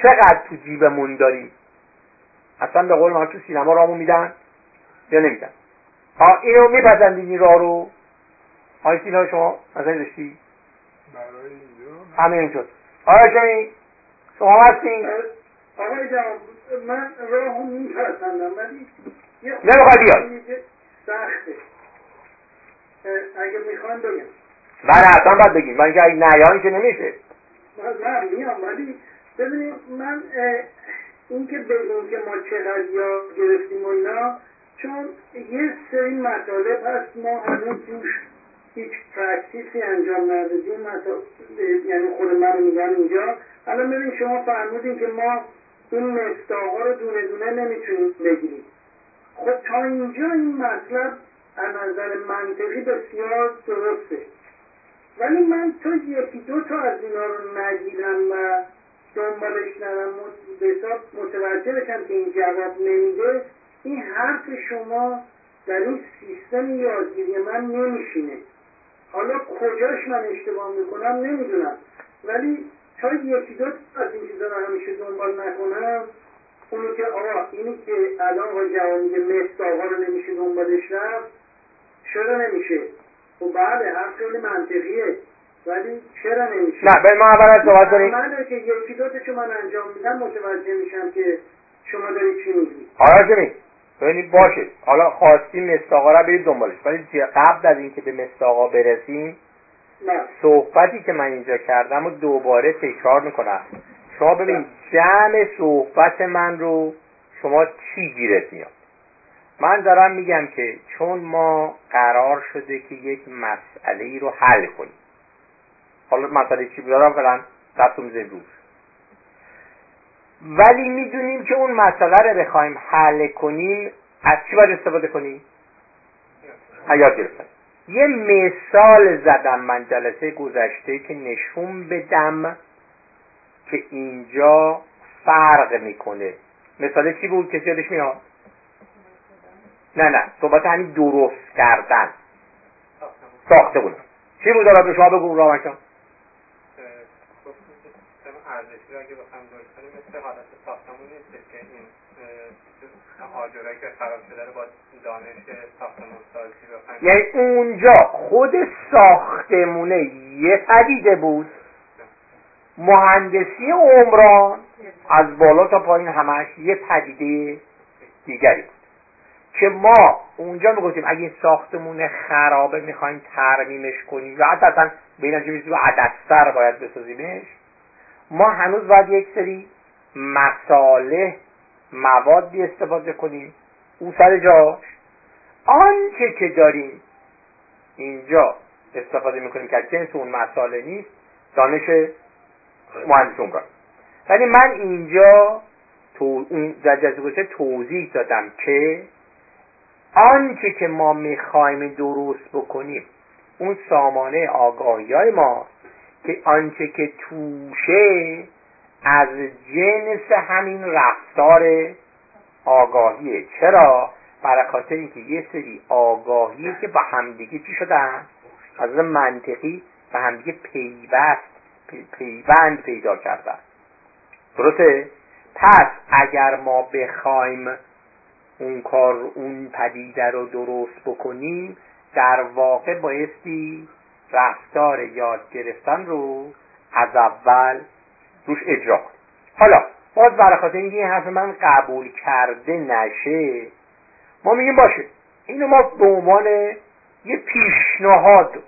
چقدر تو جیبمون داریم. اصلا به قول ما تو سینما رامون میدن یا نمیدن؟ ها اینو میپسندین این راه رو. آیا سینا شما نظری داشتی؟ این شد. آیا شما شما هستین؟ آقای جواب من راه میپسندم ولی نمی‌خواد بیاد. سخته. اگه می‌خوان بگم. بله حتما باید بگیم. من اینکه اگه نیان که نمیشه. من میام ولی ببینید من اینکه بگیم که ما چقدر یاد گرفتیم و نه چون یه سری مطالب هست ما هنوز توش هیچ پرکتیسی انجام ندادیم. یعنی خود من میگم اینجا. الان ببین شما فرمودین که ما این مستاقا رو دونه دونه نمی‌تونیم بگیریم. خب تا اینجا این مطلب از نظر منطقی بسیار درسته. ولی من تا یکی دو تا از اینا رو نگیرم و دنبالش نرم به حساب متوجه بشم که این جواب نمیده. این حرف شما در این سیستم یادگیری من نمیشینه. حالا کجاش من اشتباه می‌کنم نمی‌دونم. ولی تا یکی دو از این چیزا رو همیشه دنبال نکنم اونو که آقا اینی که الان با جوان میگه مستاقا رو نمیشه دنبالش رفت چرا نمیشه؟ خب بله هم خیلی منطقیه. ولی چرا نمیشه؟ نه به ما اول از صحبت کنیم. من که یکی دو که من انجام میدم متوجه میشم که شما داری چی میگی. آره ببینید باشه. حالا خواستیم مستاقا رو برید دنبالش. ولی قبل از اینکه به مستاقا برسیم نه. صحبتی که من اینجا کردم و دوباره تکرار می‌کنم. شما ببین جمع صحبت من رو شما چی گیرت میاد؟ من دارم میگم که چون ما قرار شده که یک مسئله ای رو حل کنیم. حالا مسئله چی دارم فعلا دستو می‌زنیم روش ولی می‌دونیم که اون مسئله رو بخوایم حل کنیم از چی باید استفاده کنیم حیات گرفتن یه مثال زدم من جلسه گذشته که نشون بدم که اینجا فرق می‌کنه مثال چی بود کسی یادش میاد نه نه صحبت همین درست کردن ساخته بودم چی بود دارد شما بگو راهشان ارزشی رو اگه بخوایم درست کنیم مثل حالت ساختمون نیست که این آجرایی که خراب شده رو با دانش ساختمون سازی یعنی اونجا خود ساختمونه یه پدیده بود؟ مهندسی عمران از بالا تا پایین همش یه پدیده دیگری بود. که ما اونجا می‌گفتیم اگه ساختمون خرابه می‌خوایم ترمیمش کنیم یا حتی اصلا به عدستر باید بسازیمش ما هنوز باید یک سری مساله موادی استفاده کنیم. او سر جاش. آنچه که داریم اینجا استفاده می‌کنیم که جنس اون مساله نیست دانش مهندس عمران. ولی من اینجا تو در جلسه توضیح دادم که آنچه که ما می‌خوایم درست بکنیم اون سامانه آگاهی های ما که آنچه که توشه از جنس همین رفتار آگاهیه چرا؟ برای خاطر اینکه یه سری آگاهی که با همدیگه چی شدن؟ از منطقی به همدیگه پیوست پیوند پیدا کردن. درسته؟ پس اگر ما بخوایم اون کار اون پدیده رو درست بکنیم در واقع بایستی رفتار یاد گرفتن رو از اول روش اجرا کنیم حالا باز برای اینکه این حرف من قبول کرده نشه ما میگیم باشه. اینو ما به عنوان یه پیشنهاد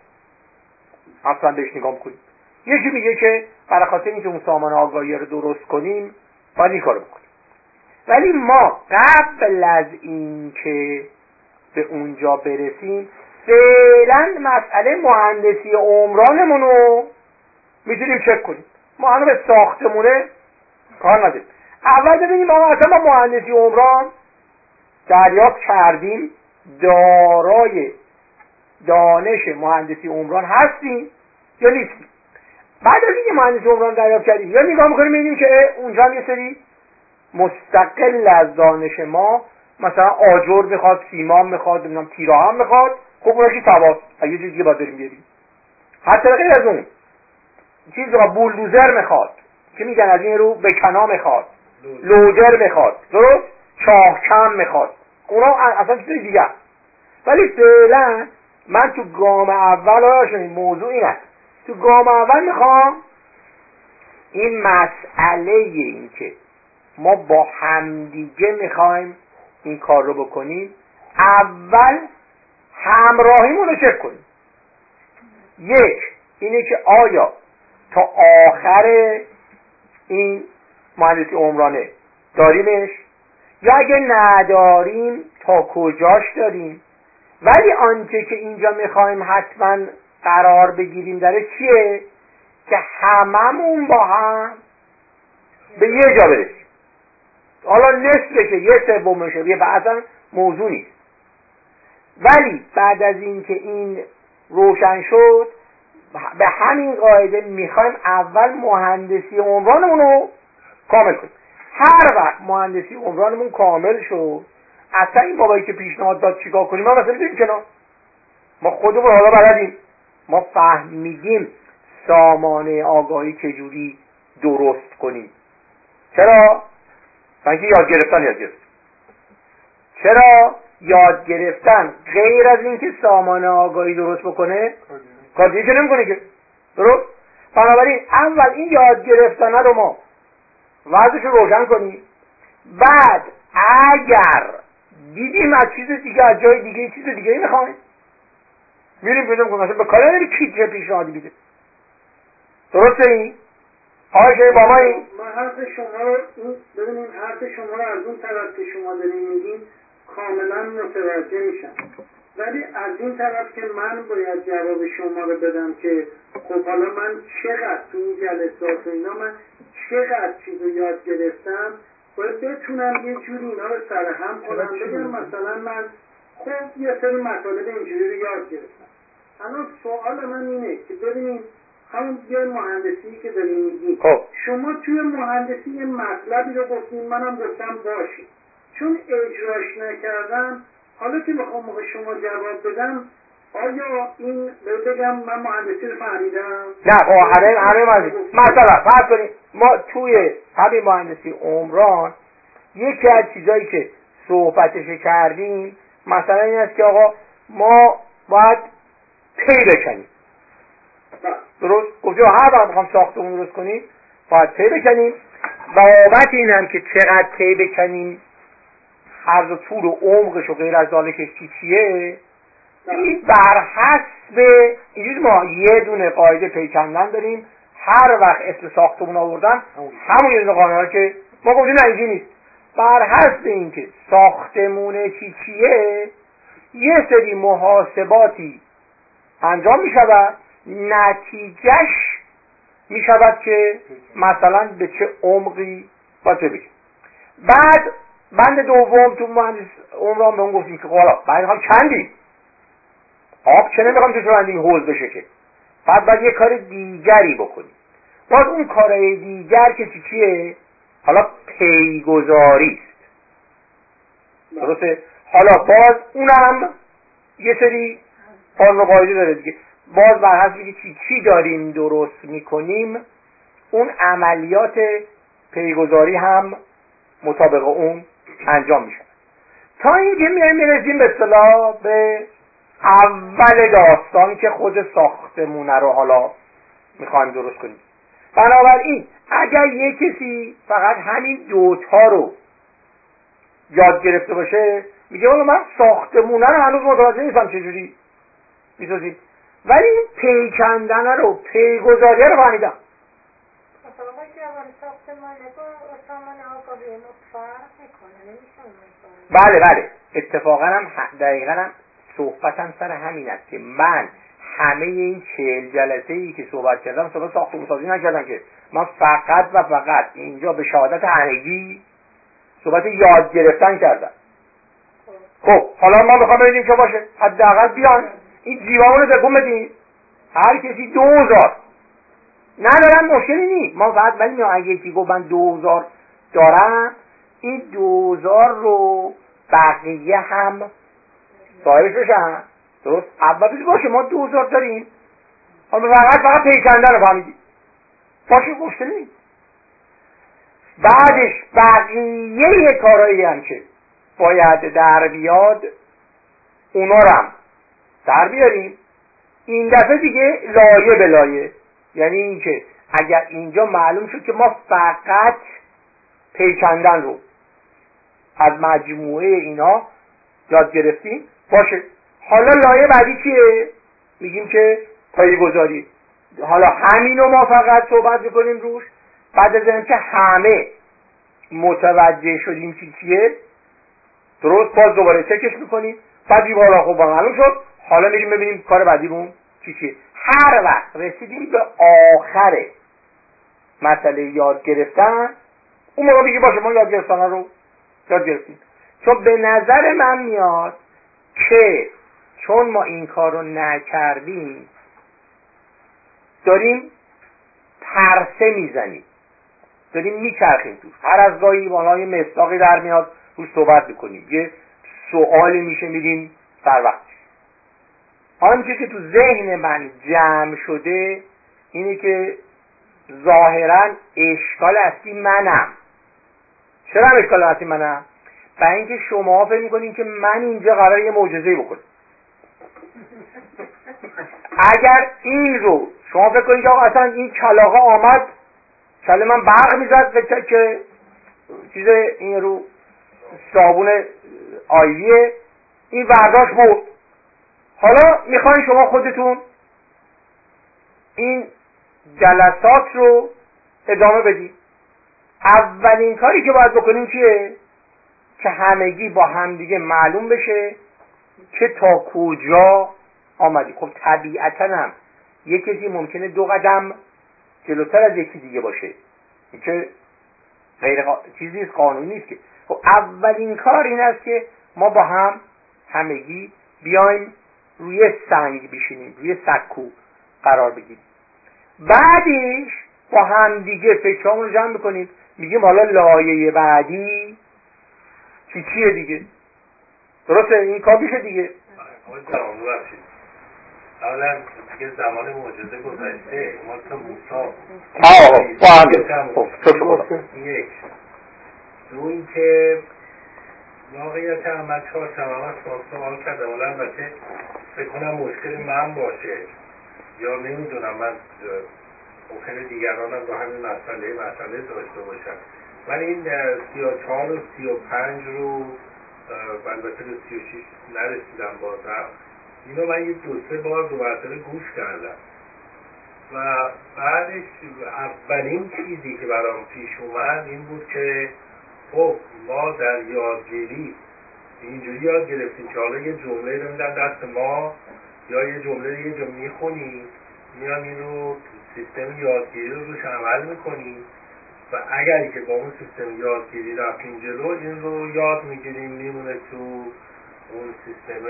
اصلا بهش نگاه کنیم یکی میگه که برای خاطر اینکه اون سامان آگاهی رو درست کنیم باید این کارو بکنیم. ولی ما قبل از اینکه به اونجا برسیم فعلا مسئله مهندسی عمرانمون رو می‌تونیم چک کنیم. ما هنو به ساختمونه کار نداریم. اول ببینیم آقا اصلا ما مهندسی عمران دریافت کردیم. دارای دانش مهندسی عمران هستیم یا نیستیم؟ بعد از اینکه مهندسی عمران دریافت کردیم یا نگاه می‌کنیم می‌بینیم که اونجا هم یه سری مستقل از دانش ما مثلا آجر می‌خواد سیمان می‌خواد نمی‌دونم تیرا هم می‌خواد خب اونها که سواد اگه چیزی که باید بریم بیاریم حتی غیر از اون چیز را بولدوزر می‌خواد. که میگن از این رو؟ به کنا می‌خواد. لودر می‌خواد. درست؟ چاهکم می‌خواد. اونا اصلا چیز دیگه ولی فعلا من تو گام اول این موضوع اینه تو گام اول می‌خوام این مسئله این که ما با همدیگه می‌خوایم این کار رو بکنیم اول همراهیمون رو چک کنیم. یک اینه که آیا تا آخر این مهندسی عمرانه. داریمش؟ یا اگه نداریم تا کجاش داریم؟ ولی آنچه که اینجا می‌خوایم حتما قرار بگیریم داره چیه؟ که هممون با هم به یه جا برسیم. حالا نصفشه یه سومشه یه بعضا موضوع نیست. ولی بعد از اینکه این روشن شد به همین قاعده می‌خوایم اول مهندسی عمرانمون رو کامل کنیم. هر وقت مهندسی عمرانمون کامل شد اصلا این بابایی که پیشنهاد داد چیکار کنیم؟ ما مثلا بریم کنار. ما خودمون حالا بلدیم. ما فهمیدیم سامانه آگاهی چجوری درست کنیم. چرا؟ اینکه یاد گرفتن یاد گرفت چرا؟ یاد گرفتن. غیر از اینکه سامان آگاهی درست بکنه کار دیگه نمی‌کنه که. درست؟ بنابراین اول این یاد گرفتن رو ما وضعش رو روشن کنیم بعد اگر دیدیم از چیز دیگه از جای دیگه چیز دیگه می‌خوایم. میریم پیدا می‌کنیم. مثلا به کار کی چه پیشنهادی میده درسته این؟ آقای با ما این؟ من حرف شما ببینیم حرف شما رو از اون طرف که شما دارین میگین کاملا متوجه میشم. ولی از این طرف که من باید جواب شما رو بدم که خب حالا من چقدر تو این جلسات و اینا من چقدر چیز رو یاد گرفتم؟ باید بتونم یه جوری اینا رو سرهم کنم. بگم مثلا من خب یه سری مطالب اینجوری رو یاد گرفتم. الان سوال من اینه که ببینیم همون یه مهندسی که داریم میگیم خب. شما توی مهندسی یه مطلبی رو گفتیم منم گفتم باشی چون اجراش نکردم حالا که می‌خوام موقع شما جواب بدم؟ آیا این بگم من مهندسی رو فهمیدم؟ نه خب همه همه مهندسی. مثلا فرض کنید ما توی همین مهندسی عمران یکی از چیزایی که صحبتش کردیم مثلا این است که آقا ما باید پی بکنیم بله. درست؟ گفتیم هر وقت می‌خوام ساختمون درست کنیم باید پی بکنیم بابت این هم که چقدر پی بکنیم عرض و طول و عمقش و غیر از چی چیه؟ این بر حسب اینجوری ما یه دونه قاعده پیکندن داریم. هر وقت اسم ساختمون آوردن همون یه دونه قانون که ما گفتیم نه اینجوری نیست. بر حسب اینکه ساختمون چی چیه یه سری محاسباتی انجام می شود نتیجهش می شود که مثلا به چه عمقی باید بعد بند دوم تو مهندس عمران به اون گفتیم که حالا بعد می‌خوام چندی؟ آب چه نمی‌خوام تو بندیم حوز بشه که؟ بعد باید یه کار دیگری بکنیم باز اون کارهای دیگر که چی چیه حالا پیگذاری است. درسته؟ حالا باز اونم یه سری قانون قاعده داره دیگه. باز بر حسب چی چی داریم درست می‌کنیم اون عملیات پیگذاری هم مطابق اون انجام میشه. تا اینکه میایم می‌رسیم به اصطلاح به اول داستان که خود ساختمونه رو حالا می‌خوایم درست کنیم. بنابراین اگر یه کسی فقط همین دوتا رو یاد گرفته باشه میگه والا من ساختمونه رو هنوز متوجه نیستم چجوری. می‌سازیم ولی این پیکندن رو پیگذاری رو فهمیدم. بله بله. اتفاقا هم دقیقا هم صحبتم سر همین است که من همه این چهل جلسه ای که صحبت کردم صحبت ساختمون سازی نکردم که من فقط و فقط اینجا به شهادت همگی صحبت یاد گرفتن کردم. خب. حالا ما می‌خوام ببینیم که باشه. حداقل بیان. این جیوامون رو تکون بدیم هر کسی دوزار ندارم مشکلی نیست. ما فقط ولی اگه یکی گفت من دوزار دارم این دوزار رو بقیه هم صاحبش بشن درست؟ اول باشه ما دوزار داریم. حالا فقط فقط پیکنده رو فهمیدیم باشه مشکلی نیست. بعدش بقیه کارهایی هم که باید در بیاد اونا رو هم در بیاریم. این دفعه دیگه لایه به لایه. یعنی اینکه اگر اینجا معلوم شد که ما فقط پیکندن رو از مجموعه اینا یاد گرفتیم. باشه. حالا لایه بعدی چیه؟ میگیم که پایی گذاری حالا همینو ما فقط صحبت می‌کنیم روش. بعد از اینکه همه متوجه شدیم چی چیه درست باز دوباره چکش می‌کنیم. بعد حالا خب معلوم شد. حالا میریم ببینیم کار بعدیمون چی چیه. هر وقت رسیدیم به آخر مسئله یاد گرفتن اون موقع میگه باشه ما یاد گرفتن رو یاد گرفتیم چون به نظر من میاد که چون ما این کار رو نکردیم داریم پرسه می‌زنیم. داریم میچرخیم تو. هر از گاهی یه مصداقی در میاد رو صحبت می‌کنیم. یه سوالی میشه میریم سر وقت. آنچه که تو ذهن من جمع شده اینه که ظاهرا اشکال اصلی منم. چرا هم اشکال منم؟ و اینکه شما فکر می‌کنین که من اینجا قرار یه معجزه بکنم. اگر این رو شما فکر کنید که اصلا این کلاقه آمد کله من برق می‌زد که چیز این رو صابون آیویه این برداشت برد. حالا می‌خواین شما خودتون این جلسات رو ادامه بدید. اولین کاری که باید بکنیم چیه؟ که همگی با همدیگه معلوم بشه که تا کجا آمدی خب طبیعتا هم یک ممکنه دو قدم جلوتر از یکی دیگه باشه. که غیر چیزی قانونی نیست که. خب اولین کار این است که ما با هم همگی بیایم روی سنگ بشینیم روی سکو قرار بگیریم. بعدش با هم دیگه فکرامون رو جمع بکنیم میگیم حالا لایه بعدی چی چیه دیگه؟ درسته؟ این کار میشه دیگه. اولا دیگه زمان معجزه گذشته. ما تا موسا. خب یک. دو اینکه واقعیت من چهار سمامت سوال کردم ولی البته فکر کنم مشکل من باشه. یا نمی‌دونم من ممکنه دیگران هم با همین مسئله مسئله داشته باشن. من این سی و چهار و سی و پنج رو البته به سی و شیش نرسیدم بازم. اینو من یه دو سه بار دو مرتبه گوش کردم. و بعدش اولین چیزی که برام پیش اومد این بود که خب ما در یادگیری اینجوری یاد گرفتیم که حالا یه جمله رو میدن دست ما یا یه جمله یه جمله می‌خونیم میان این رو سیستم یادگیری رو روش عمل می‌کنیم و اگر که با اون سیستم یادگیری رفتیم جلو این رو یاد می‌گیریم میمونه تو اون سیستم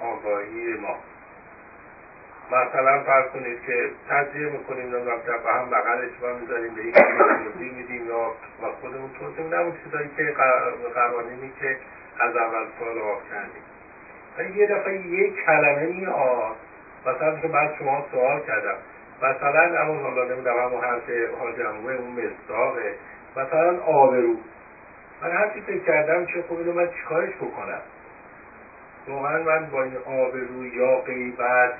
آگاهی ما. مثلا فرض کنید که تجزیه می‌کنیم نمی‌دونم به هم بغلش ما می‌ذاریم به یک توضیح میدیم یا با خودمون. توضیح میدیم اون چیزایی که قوانینی که از اول سوال آف کردیم. ولی یه دفعه یک کلمه میاد مثلا که بعد شما سوال کردم. مثلا همون حالا نمی‌دونم همون حرف حاجموه اون مصداقه. مثلا آبرو. من هرچی فکر کردم که خب اینو من چیکارش بکنم؟ واقعا من با این آبرو یا غیبت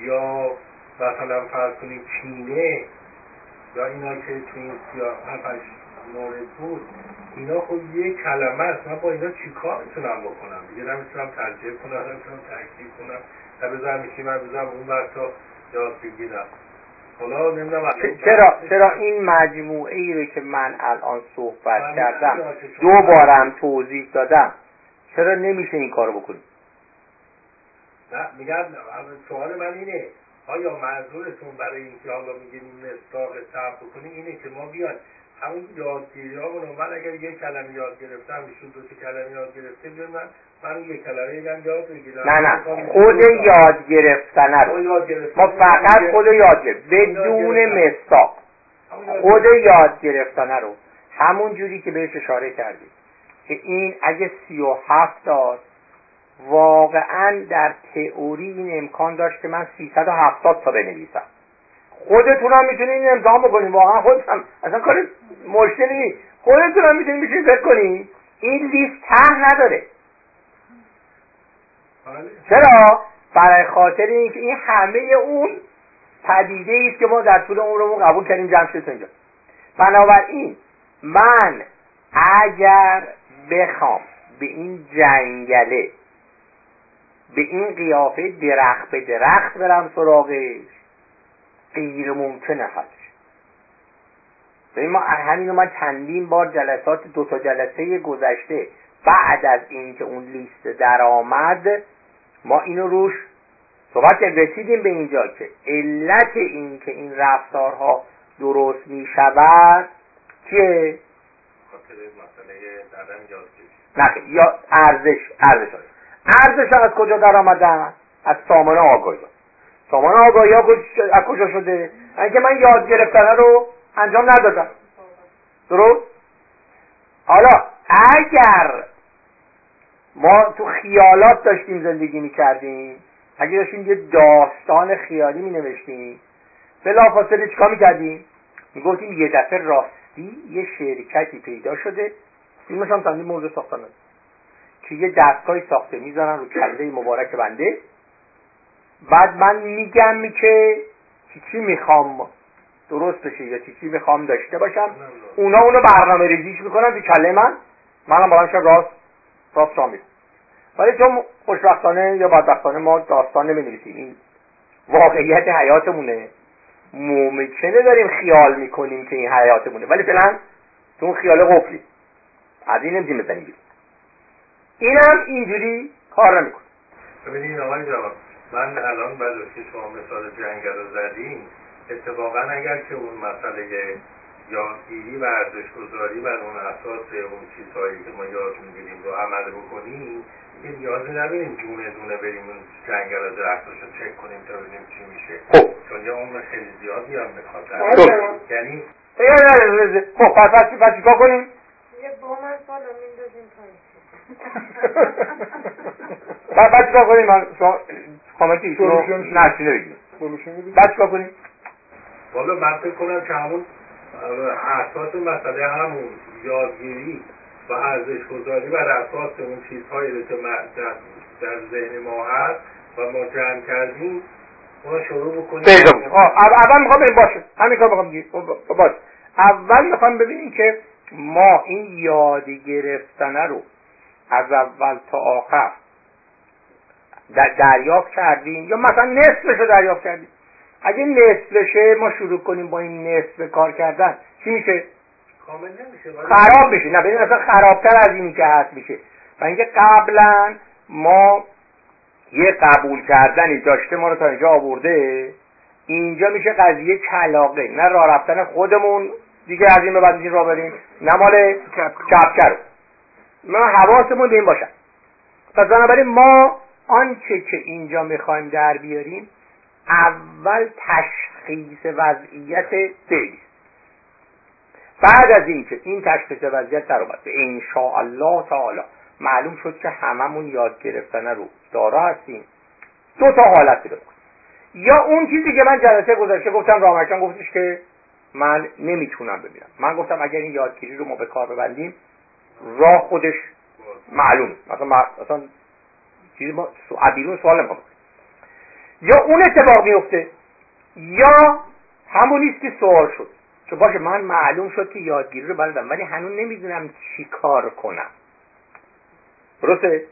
یا مثلا فرض کنید چینه یا اینا که تو این هفتش مورد بود اینا خب یه کلمه است. من با اینا چیکار می‌تونم بکنم؟ دیگه نمی‌تونم ترجیح کنم نمی‌تونم تحکیل کنم. نه بذارم میشی من بذارم اون تا یاد بگیرم. حالا نمی‌دونم چرا چرا این مجموعه ای رو که من الان صحبت کردم دو بارم توضیح دادم. چرا نمیشه این کارو بکنی؟ نه میگم سوال من اینه. آیا منظورتون برای اینکه حالا میگیم مستاق صرف بکنیم اینه که ما بیاد همون یادگیری ها من اگر یک کلمه یاد گرفتم ایشون دو کلمه یاد گرفته بیاد من من کلمه یاد نه نه. خود یاد گرفتن ما فقط خود یاد گرفت بدون مستاق خود یاد گرفتن. رو. همون جوری که بهش اشاره کردیم که این اگه سی و هفت داد واقعا در تئوری این امکان داشت که من 370 تا بنویسم. خودتون هم می‌تونید امتحان بکنید واقعا خودتون اصلا کار مشکلی نیست. خودتون هم می‌تونید میشین فکر کنید این لیست ته نداره. چرا؟ برای خاطر اینکه این همه اون پدیده است که ما در طول عمرمون قبول کردیم جمع شد اینجا. بنابراین من اگر بخوام به این جنگله به این قیافه درخت به درخت برم سراغش غیر ممکنه هست ببین ما همین من چندین بار جلسات دو تا جلسه گذشته بعد از اینکه اون لیست درآمد ما اینو روش صحبت رسیدیم به اینجا که علت این که این رفتارها درست می شود که نه یا ارزش ارزش. ارزش از کجا در آمدن؟ از سامان آگاهی. سامان آگاهی ها از کجا شده؟ اینکه من یاد گرفتنه رو انجام ندادم. درست؟ حالا اگر ما تو خیالات داشتیم زندگی می‌کردیم. اگر داشتیم یه داستان خیالی می نوشتیم بلافاصله چیکار می‌کردیم؟ می‌گفتیم یه دفعه راستی یه شرکتی پیدا شده. فیلمش هم تندی موضوع ساختن که یه دستگاهی ساخته می‌زنن رو کله مبارک بنده. بعد من میگم که چی چی می‌خوام درست بشه یا چی چی می‌خوام داشته باشم. اونا اونو برنامه ریزیش می‌کنن تو کله من. منم بلند راست راست را ولی چون خوشبختانه یا بدبختانه ما داستان نمی‌نویسیم این واقعیت حیاتمونه. ممکنه داریم خیال می‌کنیم که این حیاتمونه؟ ولی فعلا تو اون خیال قفلی. از این نمی‌تونیم بزنیم اینم اینجوری کار نمی‌کنه. ببینید آقای جواب من الان که شما مثال جنگل رو زدیم اتفاقا اگر که اون مسئله یادگیری و ارزش گذاری بر اون اساس اون چیزهایی که ما یاد می‌گیریم رو عمل بکنیم که نیازی نبینیم دونه دونه بریم اون جنگل و درختاش رو چک کنیم تا ببینیم چی میشه. خب. چون یه عمر خیلی زیادی هم می‌خواد. خب. یعنی خب پس پس پس چیکار کنیم؟ یه از بالا میندازیم پایین. [laughs] بعد چیکار کنیم؟ من شما کامنت ایشون رو نشینه بگیم بعد چیکار کنیم؟ والا من فکر کنم که همون اساس مسئله همون یادگیری و ارزش گذاری بر اساس اون چیزهایی که در ذهن ما هست و ما جمع کردیم اون شروع بکنیم اول می‌خوام بریم. باشه. همین کار می‌خوام خب، باشه. اول می‌خوام ببینیم که ما این یاد گرفتنه رو از اول تا آخر در دریافت کردیم یا مثلا نصفش رو دریافت کردیم. اگه نصف بشه ما شروع کنیم با این نصف کار کردن. چی میشه؟ خراب میشه نه ببین اصلا خرابتر از اینی که هست میشه. و اینکه قبلا ما یه قبول کردنی داشته ما رو تا اینجا آورده اینجا میشه قضیه کلاقه. نه راه رفتن خودمون دیگه از این به بعد راه بریم. نه مال کپکر ما حواسمون به این باشن پس بنابراین ما آنچه که اینجا می‌خوایم در بیاریم اول تشخیص وضعیت فعلی بعد از اینکه این تشخیص وضعیت در اومد. به الله تعالی. معلوم شد که هممون یاد گرفتن رو دارا هستیم. دو تا حالت پیدا یا اون چیزی که من جلسه گذاشته گفتم رامرکان گفتش که من نمی‌تونم ببینم. من گفتم اگر این یادگیری رو ما به کار ببندیم راه خودش معلوم مثلا مثلا چیزی ما بیرون سوال یا اون اتفاق میفته یا همون نیست که سوال شد. که باشه من معلوم شد که یادگیری رو بلدم ولی هنوز نمی‌دونم چی کار کنم. درسته؟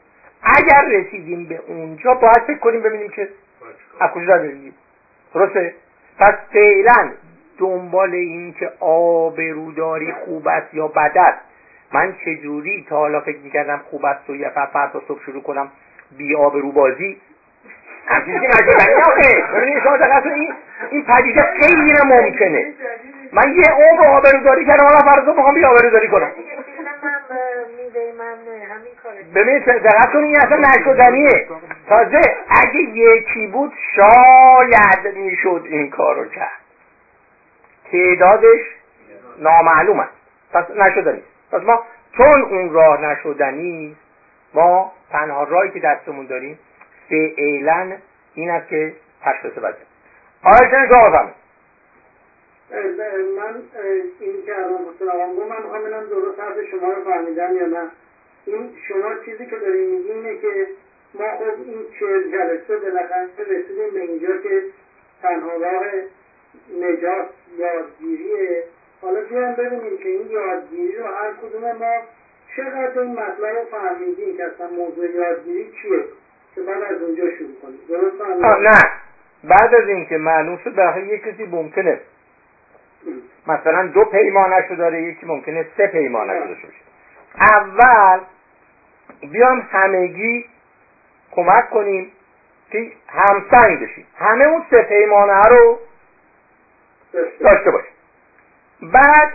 اگر رسیدیم به اونجا باید فکر کنیم ببینیم که از کجا بریم درسته؟ پس فعلا دنبال این که آبروداری خوب است یا بد است. من چجوری تا حالا فکر می‌کردم خوب است و یه فردا صبح شروع کنم بی آبرو بازی همچنین که نشدنی آخه ببینید شما این این پدیده غیر ممکنه من یه عمر آبروداری کردم حالا فردا می‌خوام بی آبروداری کنم. ببینید دقت کنید این اصلا نشدنیه تازه اگه یکی بود شاید می‌شد این کارو کرد. تعدادش نامعلوم است پس نشدنی پس ما چون اون راه نشدنی ما تنها راهی که دستمون داریم فعلا این است که تشخیص بده. آقای چنین من این که الان حسین آقام من می‌خوام درست حرف شما رو فهمیدم یا نه. این شما چیزی که داریم میگی اینه که ما خب این چهل جلسه بالاخره رسیدیم به اینجا که تنها راه نجات یادگیریه. حالا بیایم ببینیم که این یادگیری رو هر کدوم ما چقدر این مطلب رو فهمیدیم که اصلا موضوع یادگیری چیه. که بعد از اونجا شروع درست نه. بعد از اینکه معلوم شد برای یک کسی ممکنه. مثلا دو پیمانش رو داره یکی ممکنه سه پیمانش داشته باشه. اول بیام همگی کمک کنیم که همسنگ بشیم. همه اون سه پیمانه رو داشته باشیم. بعد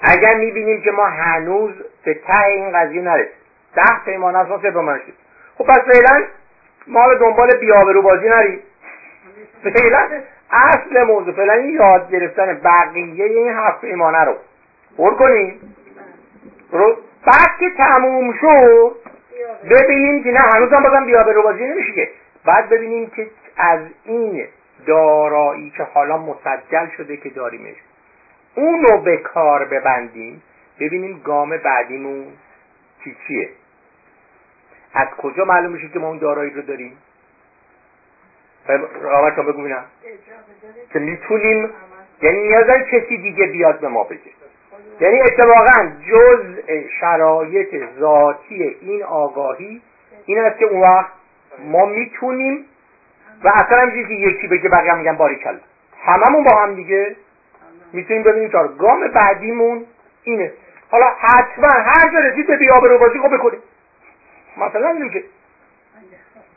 اگر می‌بینیم که ما هنوز به ته این قضیه نرسیم ده پیمانه از ما سه پیمانه شد. خب پس فعلا ما به دنبال بیابرو بازی نریم. فعلا اصل موضوع فعلا این یاد گرفتن بقیه این هفت پیمانه رو. پر کنیم. بعد که تموم شد ببینیم که نه هنوز هم بازم بیابرو بازی نمیشه که. بعد ببینیم که از این دارایی که حالا مسجل شده که داریمش اونو به کار ببندیم. ببینیم گام بعدیمون چی چیه. از کجا معلوم میشه که ما اون دارایی رو داریم؟ رابط بگو بینم که می‌تونیم یعنی نیاز کسی دیگه بیاد به ما بگه. یعنی اتفاقا جز شرایط ذاتی این آگاهی این است که اون وقت ما می‌تونیم و اصلا هم که یکی بگه بقیه میگن باریکلا. هممون با هم دیگه می‌تونیم ببینیم چهار. گام بعدیمون اینه. حالا حتما هر جا رسید به بازی خب بکنیم. مثلا نداریم که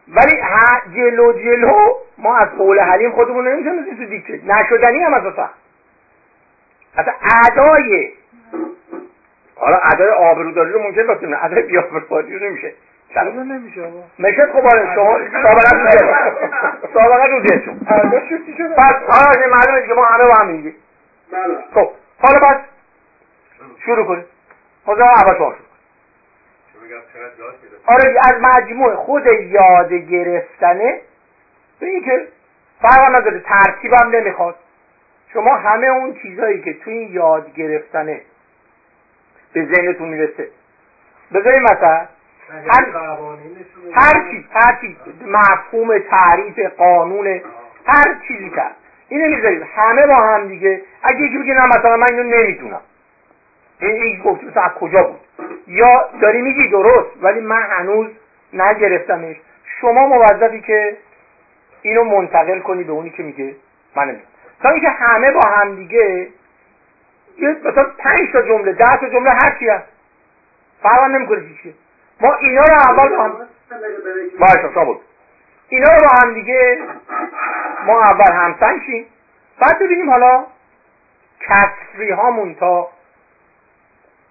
ولی جلو جلو ما از قول حلیم خودمون نمی‌تونیم تو دیگه نشدنی هم اساسا اصلا. اعدای حالا ادای آبروداری رو ممکن باشه ادای بیابروداری رو نمیشه. چرا نمیشه آقا؟ میشه خب آره شما سابقه رو [laughs] سابقه رو دیشون پس حالا معلومه که ما همه با هم میگیم. بله. خب حالا بس. شروع کنیم. شما شروع آره از مجموع خود یاد گرفتنه. به اینکه فرق نداره ترتیبم نمی‌خواد. شما همه اون چیزهایی که توی این یاد گرفتنه به ذهنتون می‌رسه. بذاریم مثلا هر هر چیز هر چیز مفهوم تعریف قانون هر چیزی که اینو می‌ذاریم همه با هم دیگه. اگه یکی بگه نه مثلا من اینو نمی‌دونم این گفت مثلا از کجا بود؟ یا داری میگی درست ولی من هنوز نگرفتمش. شما موظفی که اینو منتقل کنی به اونی که میگه من تا اینکه همه با هم دیگه یه مثلا پنج تا جمله ده تا جمله هر چی هست. فرق نمی‌کنه چیه ما اینا رو اول با هم اینا رو با هم دیگه ما اول همسنگ شیم. بعد ببینیم حالا کسری هامون تا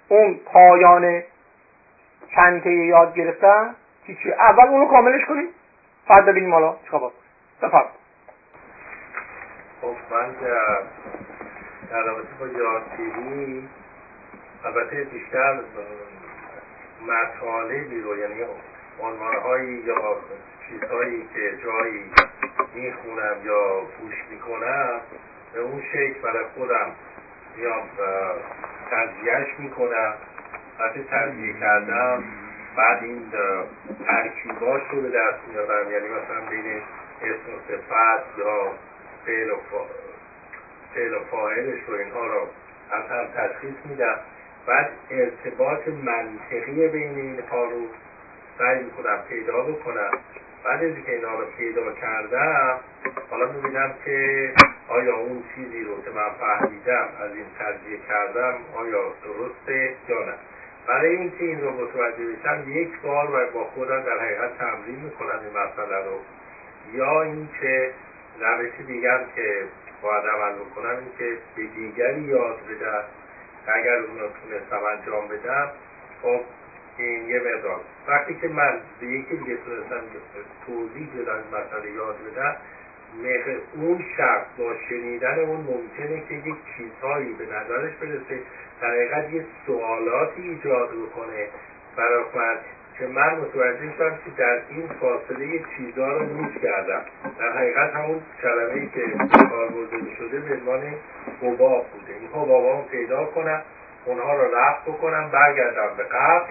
اون پایان چنته یاد گرفتن چی اول اونو کاملش کنیم بعد ببینیم حالا چیکار بفرمایید. خب من در رابطه با یادگیری البته بیشتر مطالبی رو یعنی عنوانهایی یا چیزهایی که جایی می‌خونم یا گوش می‌کنم به اون شکل برای خودم میام تجزیهش می‌کنم. وقتی تجزیه کردم بعد این ترکیباش رو به دست میارم یعنی مثلا بین اسم و صفت یا فعل و فعل و فاعلش رو اینها رو از هم تشخیص میدم. بعد ارتباط منطقی بین اینها رو سعی می‌کنم پیدا بکنم. بعد از که اینا رو پیدا کردم حالا می‌بینم که آیا اون چیزی رو که من فهمیدم از این تجزیه کردم آیا درسته یا نه؟ برای اینکه این رو متوجه بشم یک بار و با خودم در حقیقت تمرین می‌کنم این مسئله رو. یا اینکه روش دیگر که باید عمل بکنم این که به دیگری یاد بدم. اگر اون رو تونستم انجام بدم خب این یه مقدار. وقتی که من به یکی دیگه تونستم توضیح بدم مسئله یاد بدم اون شخص با شنیدن اون ممکنه که یک چیزهایی به نظرش برسه در حقیقت یه سوالاتی ایجاد بکنه. برای من که من متوجه شدم که در این فاصله یه چیزها رو نیز کردم. در حقیقت همون کلمه که کار برده شده به عنوان حباب بوده. این حبابا رو پیدا کنم اونها رو رفت بکنم برگردم به قبل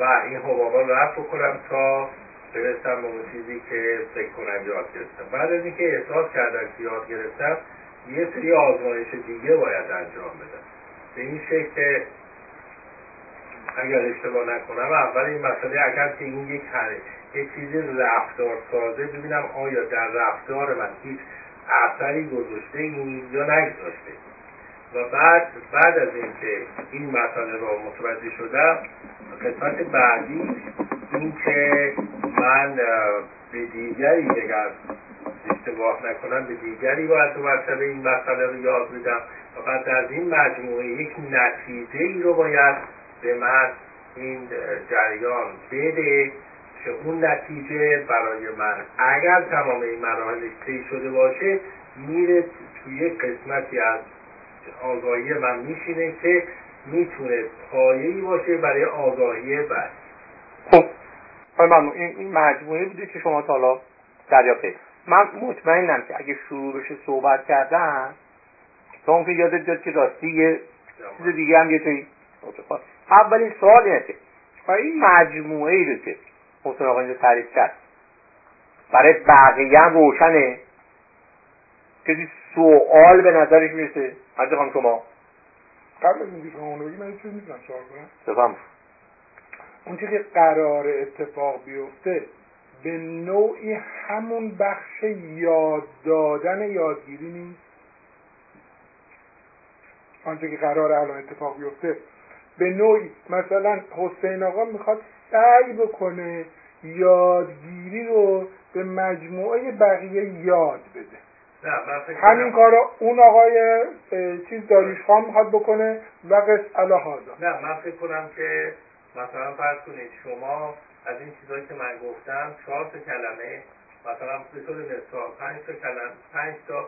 و این حبابا رو رفت بکنم تا برسم به اون چیزی که فکر کنم یاد گرفتم. بعد از اینکه احساس کردم که یاد گرفتم یه سری آزمایش دیگه باید انجام بدم. به این شکل اگر اشتباه نکنم اول این مسئله اگر که این یک یک چیزی رفتار سازه ببینم آیا در رفتار من هیچ اثری گذاشته این یا نگذاشته. و بعد بعد از اینکه این مسئله را متوجه شدم قسمت بعدی این که من به دیگری اگر اشتباه نکنم به دیگری باید دو مرتبه این مسئله رو یاد بدم و بعد از این مجموعه یک نتیجه ای رو باید به من این جریان بده که اون نتیجه برای من اگر تمام این مراحلش طی شده باشه میره توی قسمتی از آگاهی من میشینه که می‌تونه پایه‌ای باشه برای آگاهی بعد. خب. ممنون. این این مجموعه بوده که شما تا حالا دریافت من مطمئنم که اگه شروع بشه صحبت کردن تا اون که یادت بیاد که راستی یه چیز دیگه هم یه توی اولین سوال اینه که این مجموعه ای رو که حسین آقا اینجا تعریف کرد برای بقیه هم روشنه؟ کسی سوال به نظرش می‌رسه؟ حضرت خانم شما. قبل از اینکه شما اونو من چیز می‌تونم سوال کنم. بفهم اون که قرار اتفاق بیفته به نوعی همون بخش یاد دادن یادگیری نیست؟ آنچه که قرار الان اتفاق بیفته به نوعی مثلا حسین آقا می‌خواد سعی بکنه یادگیری رو به مجموعه بقیه یاد بده. همین کارا اون آقای چیز داریش خان می‌خواد بکنه و قص الهازا نه من فکر کنم که مثلا فرض کنید شما از این چیزایی که من گفتم چهار تا کلمه مثلا به طور مثال پنج تا کلمه پنج تا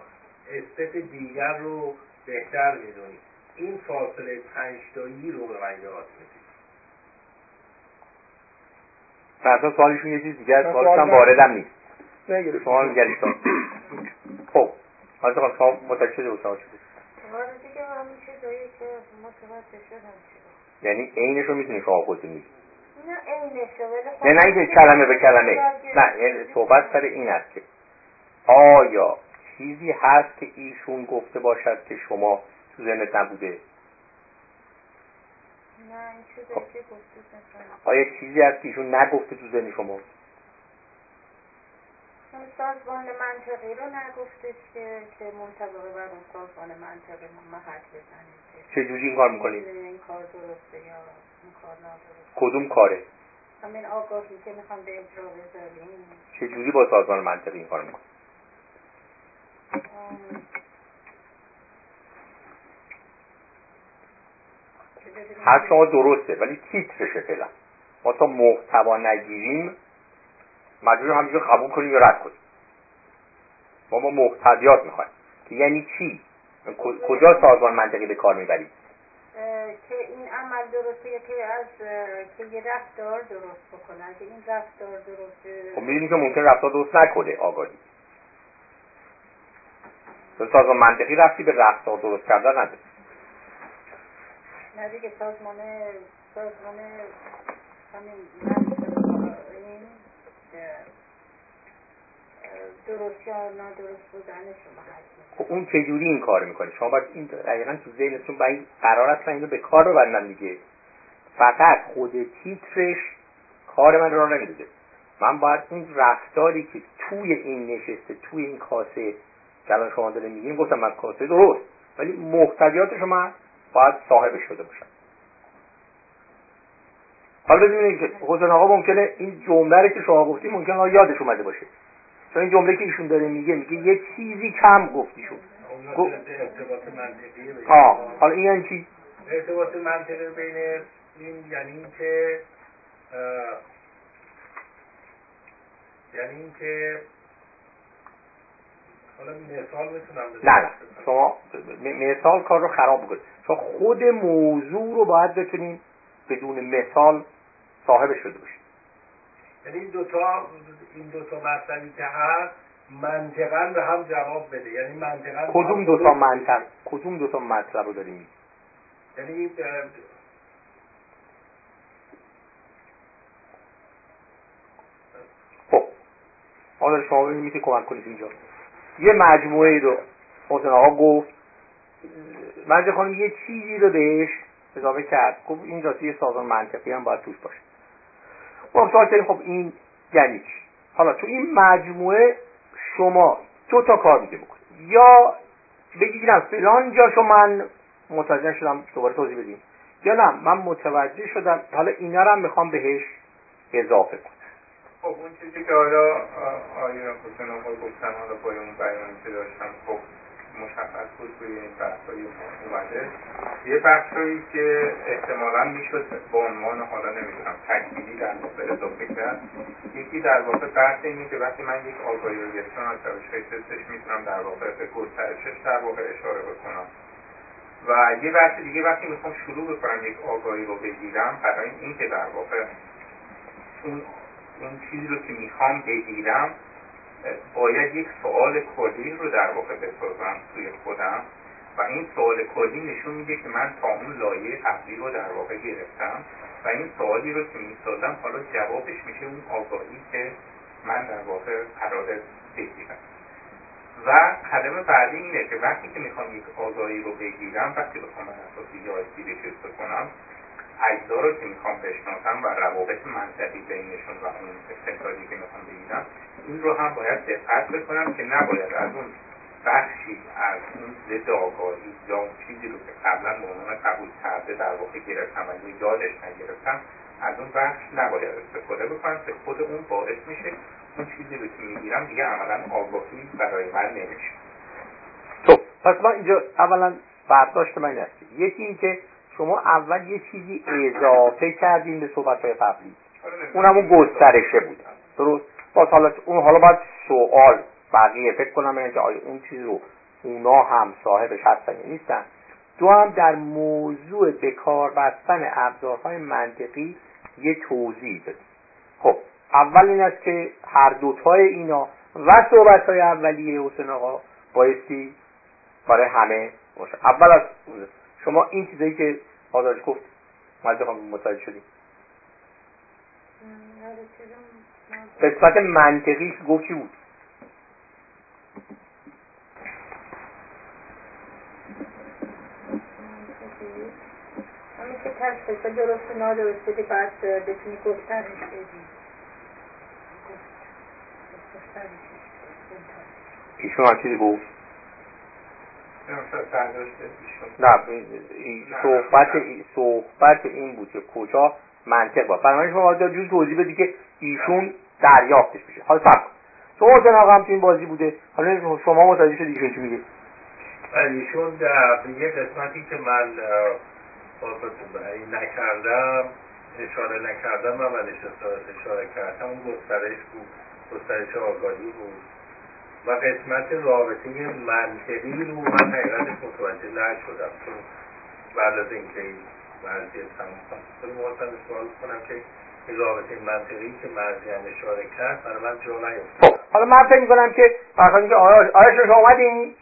استف دیگر رو بهتر می‌دونید. این فاصله پنج تایی رو به من یاد می‌دید فردا سوالشون یه چیز دیگه سوالش هم واردم نیست. نه شما نگریش خب حالا شما متوجه شده بود. شده یعنی عینش رو می‌تونی شما خودتون میگی. نه نه اینکه کلمه به کلمه. نه یعنی صحبت سر این است که آیا چیزی هست که ایشون گفته باشد که شما تو ذهنت نبوده؟ خب. آیا چیزی هست که ایشون نگفته تو ذهن شما؟ سازمان منطقی رو نگفتش که که منطبقه بر اون سازمان منطقی محل بزنید چجوری این کار می‌کنید؟ این کار درسته یا این کار نادرسته کدوم کاره؟ همین آگاهی که می‌خوام به اجرا بذاریم چجوری با سازمان منطقی این کار می‌کنید؟ حرف شما درسته ولی تیترشه فعلا ما تا محتوا نگیریم مجبور همینجا قبول کنیم یا رد کنیم. ما ما محتویات می‌خوایم. که یعنی چی؟ کجا سازمان منطقی به کار می‌برید که این عمل درسته که از که یه رفتار درست بکنن که این رفتار درسته. خب می‌دونی که ممکن رفتار درست نکنه آگاهی. سازمان منطقی رفتی به رفتار درست کردن نداره. نه دیگه سازمان سازمان همین درست یا نادرست بودنش خب اون چجوری این کار می‌کنه شما باید این دقیقا تو ذهنتون با این قرار من اینو به کار ببندم دیگه. فقط خود تیترش کار من را نمیده من باید اون رفتاری که توی این نشسته توی این کاسه که الان شما داره میگیم گفتم من کاسه درست ولی محتویات شما باید صاحب شده باشن. حالا ببینید که حسین آقا ممکنه این جمله که شما گفتی ممکنه یادش اومده باشه. چون این جمله که ایشون داره میگه میگه یه چیزی کم گفتی شد. منطقی حالا این یعنی چی؟ ارتباط منطقی بین این یعنی اینکه یعنی اینکه حالا مثال می‌تونم نه نه. شما مثال کار رو خراب بکنید چون خود موضوع رو باید بتونیم بدون مثال صاحب شده باشید یعنی این دوتا این دوتا مطلبی که هست منطقا به هم جواب بده. یعنی منطقا کدوم دوتا منطق کدوم دوتا مطلب رو داریم؟ یعنی خب. حالا شما می‌تونید کمک کنید اینجا. یه مجموعه رو حسین آقا گفت مرجع خانم یه چیزی رو بهش اضافه کرد. گفت این یه سازمان منطقی هم باید توش باشه. ما سوال کردیم خب این یعنی چی؟ حالا تو این مجموعه شما دو تا کار میگه بکنید. یا بگیرم فلان جاشو من متوجه شدم دوباره توضیح بدیم. یا نه من متوجه شدم حالا اینا رو هم می‌خوام بهش اضافه کنم. خب اون چیزی که حالا آیا حسین آقا گفتن حالا با اون بیانی که داشتم خب مشخص بود توی این بحثایی اومده. یه بحثایی که احتمالا می‌شد با عنوان حالا نمی‌دونم تکمیلی در واقع اضافه کرد یکی در واقع بحث اینه که وقتی من یک گرفتم از روش تستش می‌تونم در واقع به گسترشش در واقع اشاره بکنم. و یه بحث دیگه وقتی می‌خوام شروع بکنم یک آگاهی رو بگیرم برای اینکه در واقع اون اون چیزی رو که می‌خوام بگیرم باید یک سوال کلی رو در واقع بسازم توی خودم و این سوال کلی نشون میده که من تا اون لایه قبلی رو در واقع گرفتم و این سوالی رو که می‌سازم حالا جوابش میشه اون آگاهی که من در واقع قرار بگیرم. و قدم بعدی اینه که وقتی که می‌خوام یک آگاهی رو بگیرم وقتی بخوام من اساس یادگیری چیز بکنم اجزا رو که می‌خوام بشناسم و روابط منطقی بینشون و اون استنتاجی که می‌خوام بگیرم این رو هم باید دقت بکنم که نباید از اون بخشی از اون ضد آگاهی یا اون چیزی رو که قبلا به عنوان قبول کرده در واقع گرفتم و یادش نگرفتم از اون بخش نباید استفاده بکنم که خود اون باعث میشه اون چیزی رو که می‌گیرم دیگه عملا آگاهی برای من نمیشه. خب پس ما اینجا اولا برداشت من است. یکی اینکه شما اول یه چیزی اضافه کردین به صحبت های قبلی اونم اون گسترشه بود. درست؟ باز حالا اون حالا باید سوال بقیه فکر کنم اینکه آیا اون چیز رو اونا هم صاحبش هستن یا نیستن. دو هم در موضوع به کار بستن ابزارهای منطقی یه توضیح بدید خب اول این است که هر دوتای اینا و صحبت های اولیه حسین آقا بایستی برای همه باشه. اول از شما این چیزایی که آزادش گفت مجده خانم متوجه شدیم. قسمت منطقی گفت چی بود؟ که درست بعد بتونی ایشون هم چیزی گفت؟ نه صحبت صحبت این بود که کجا منطق با بنابراین شما باید توضیح بدی که ایشون دریافتش بشه حالا فرق تو حسین آقا هم تو این بازی بوده. حالا شما متوجه شدی ایشون چی میگه. ایشون در یه قسمتی که من نکردم اشاره نکردم من من اشاره کردم اون گسترش بود گسترش آگاهی بود. و قسمت رابطه منطقی رو من حقیقتش متوجه نشدم. چون بعد از اینکه این مرزی تمام محسن سوال کنم که رابطه منطقی که مرزی هم اشاره کرد برای من جا نیفتاد خب حالا من فکر می‌کنم که برخواهی که آیا آیا شما اومدین؟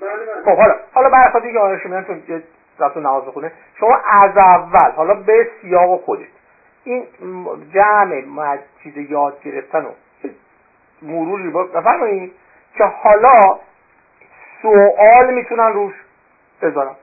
بله خب حالا حالا برخواهی که آیا شما چون رفتون نماز بخونه شما از اول حالا به سیاق خودت این جمع چیز یاد گرفتن و مروری با بفرمایید که حالا سوال می‌تونن روش بذارن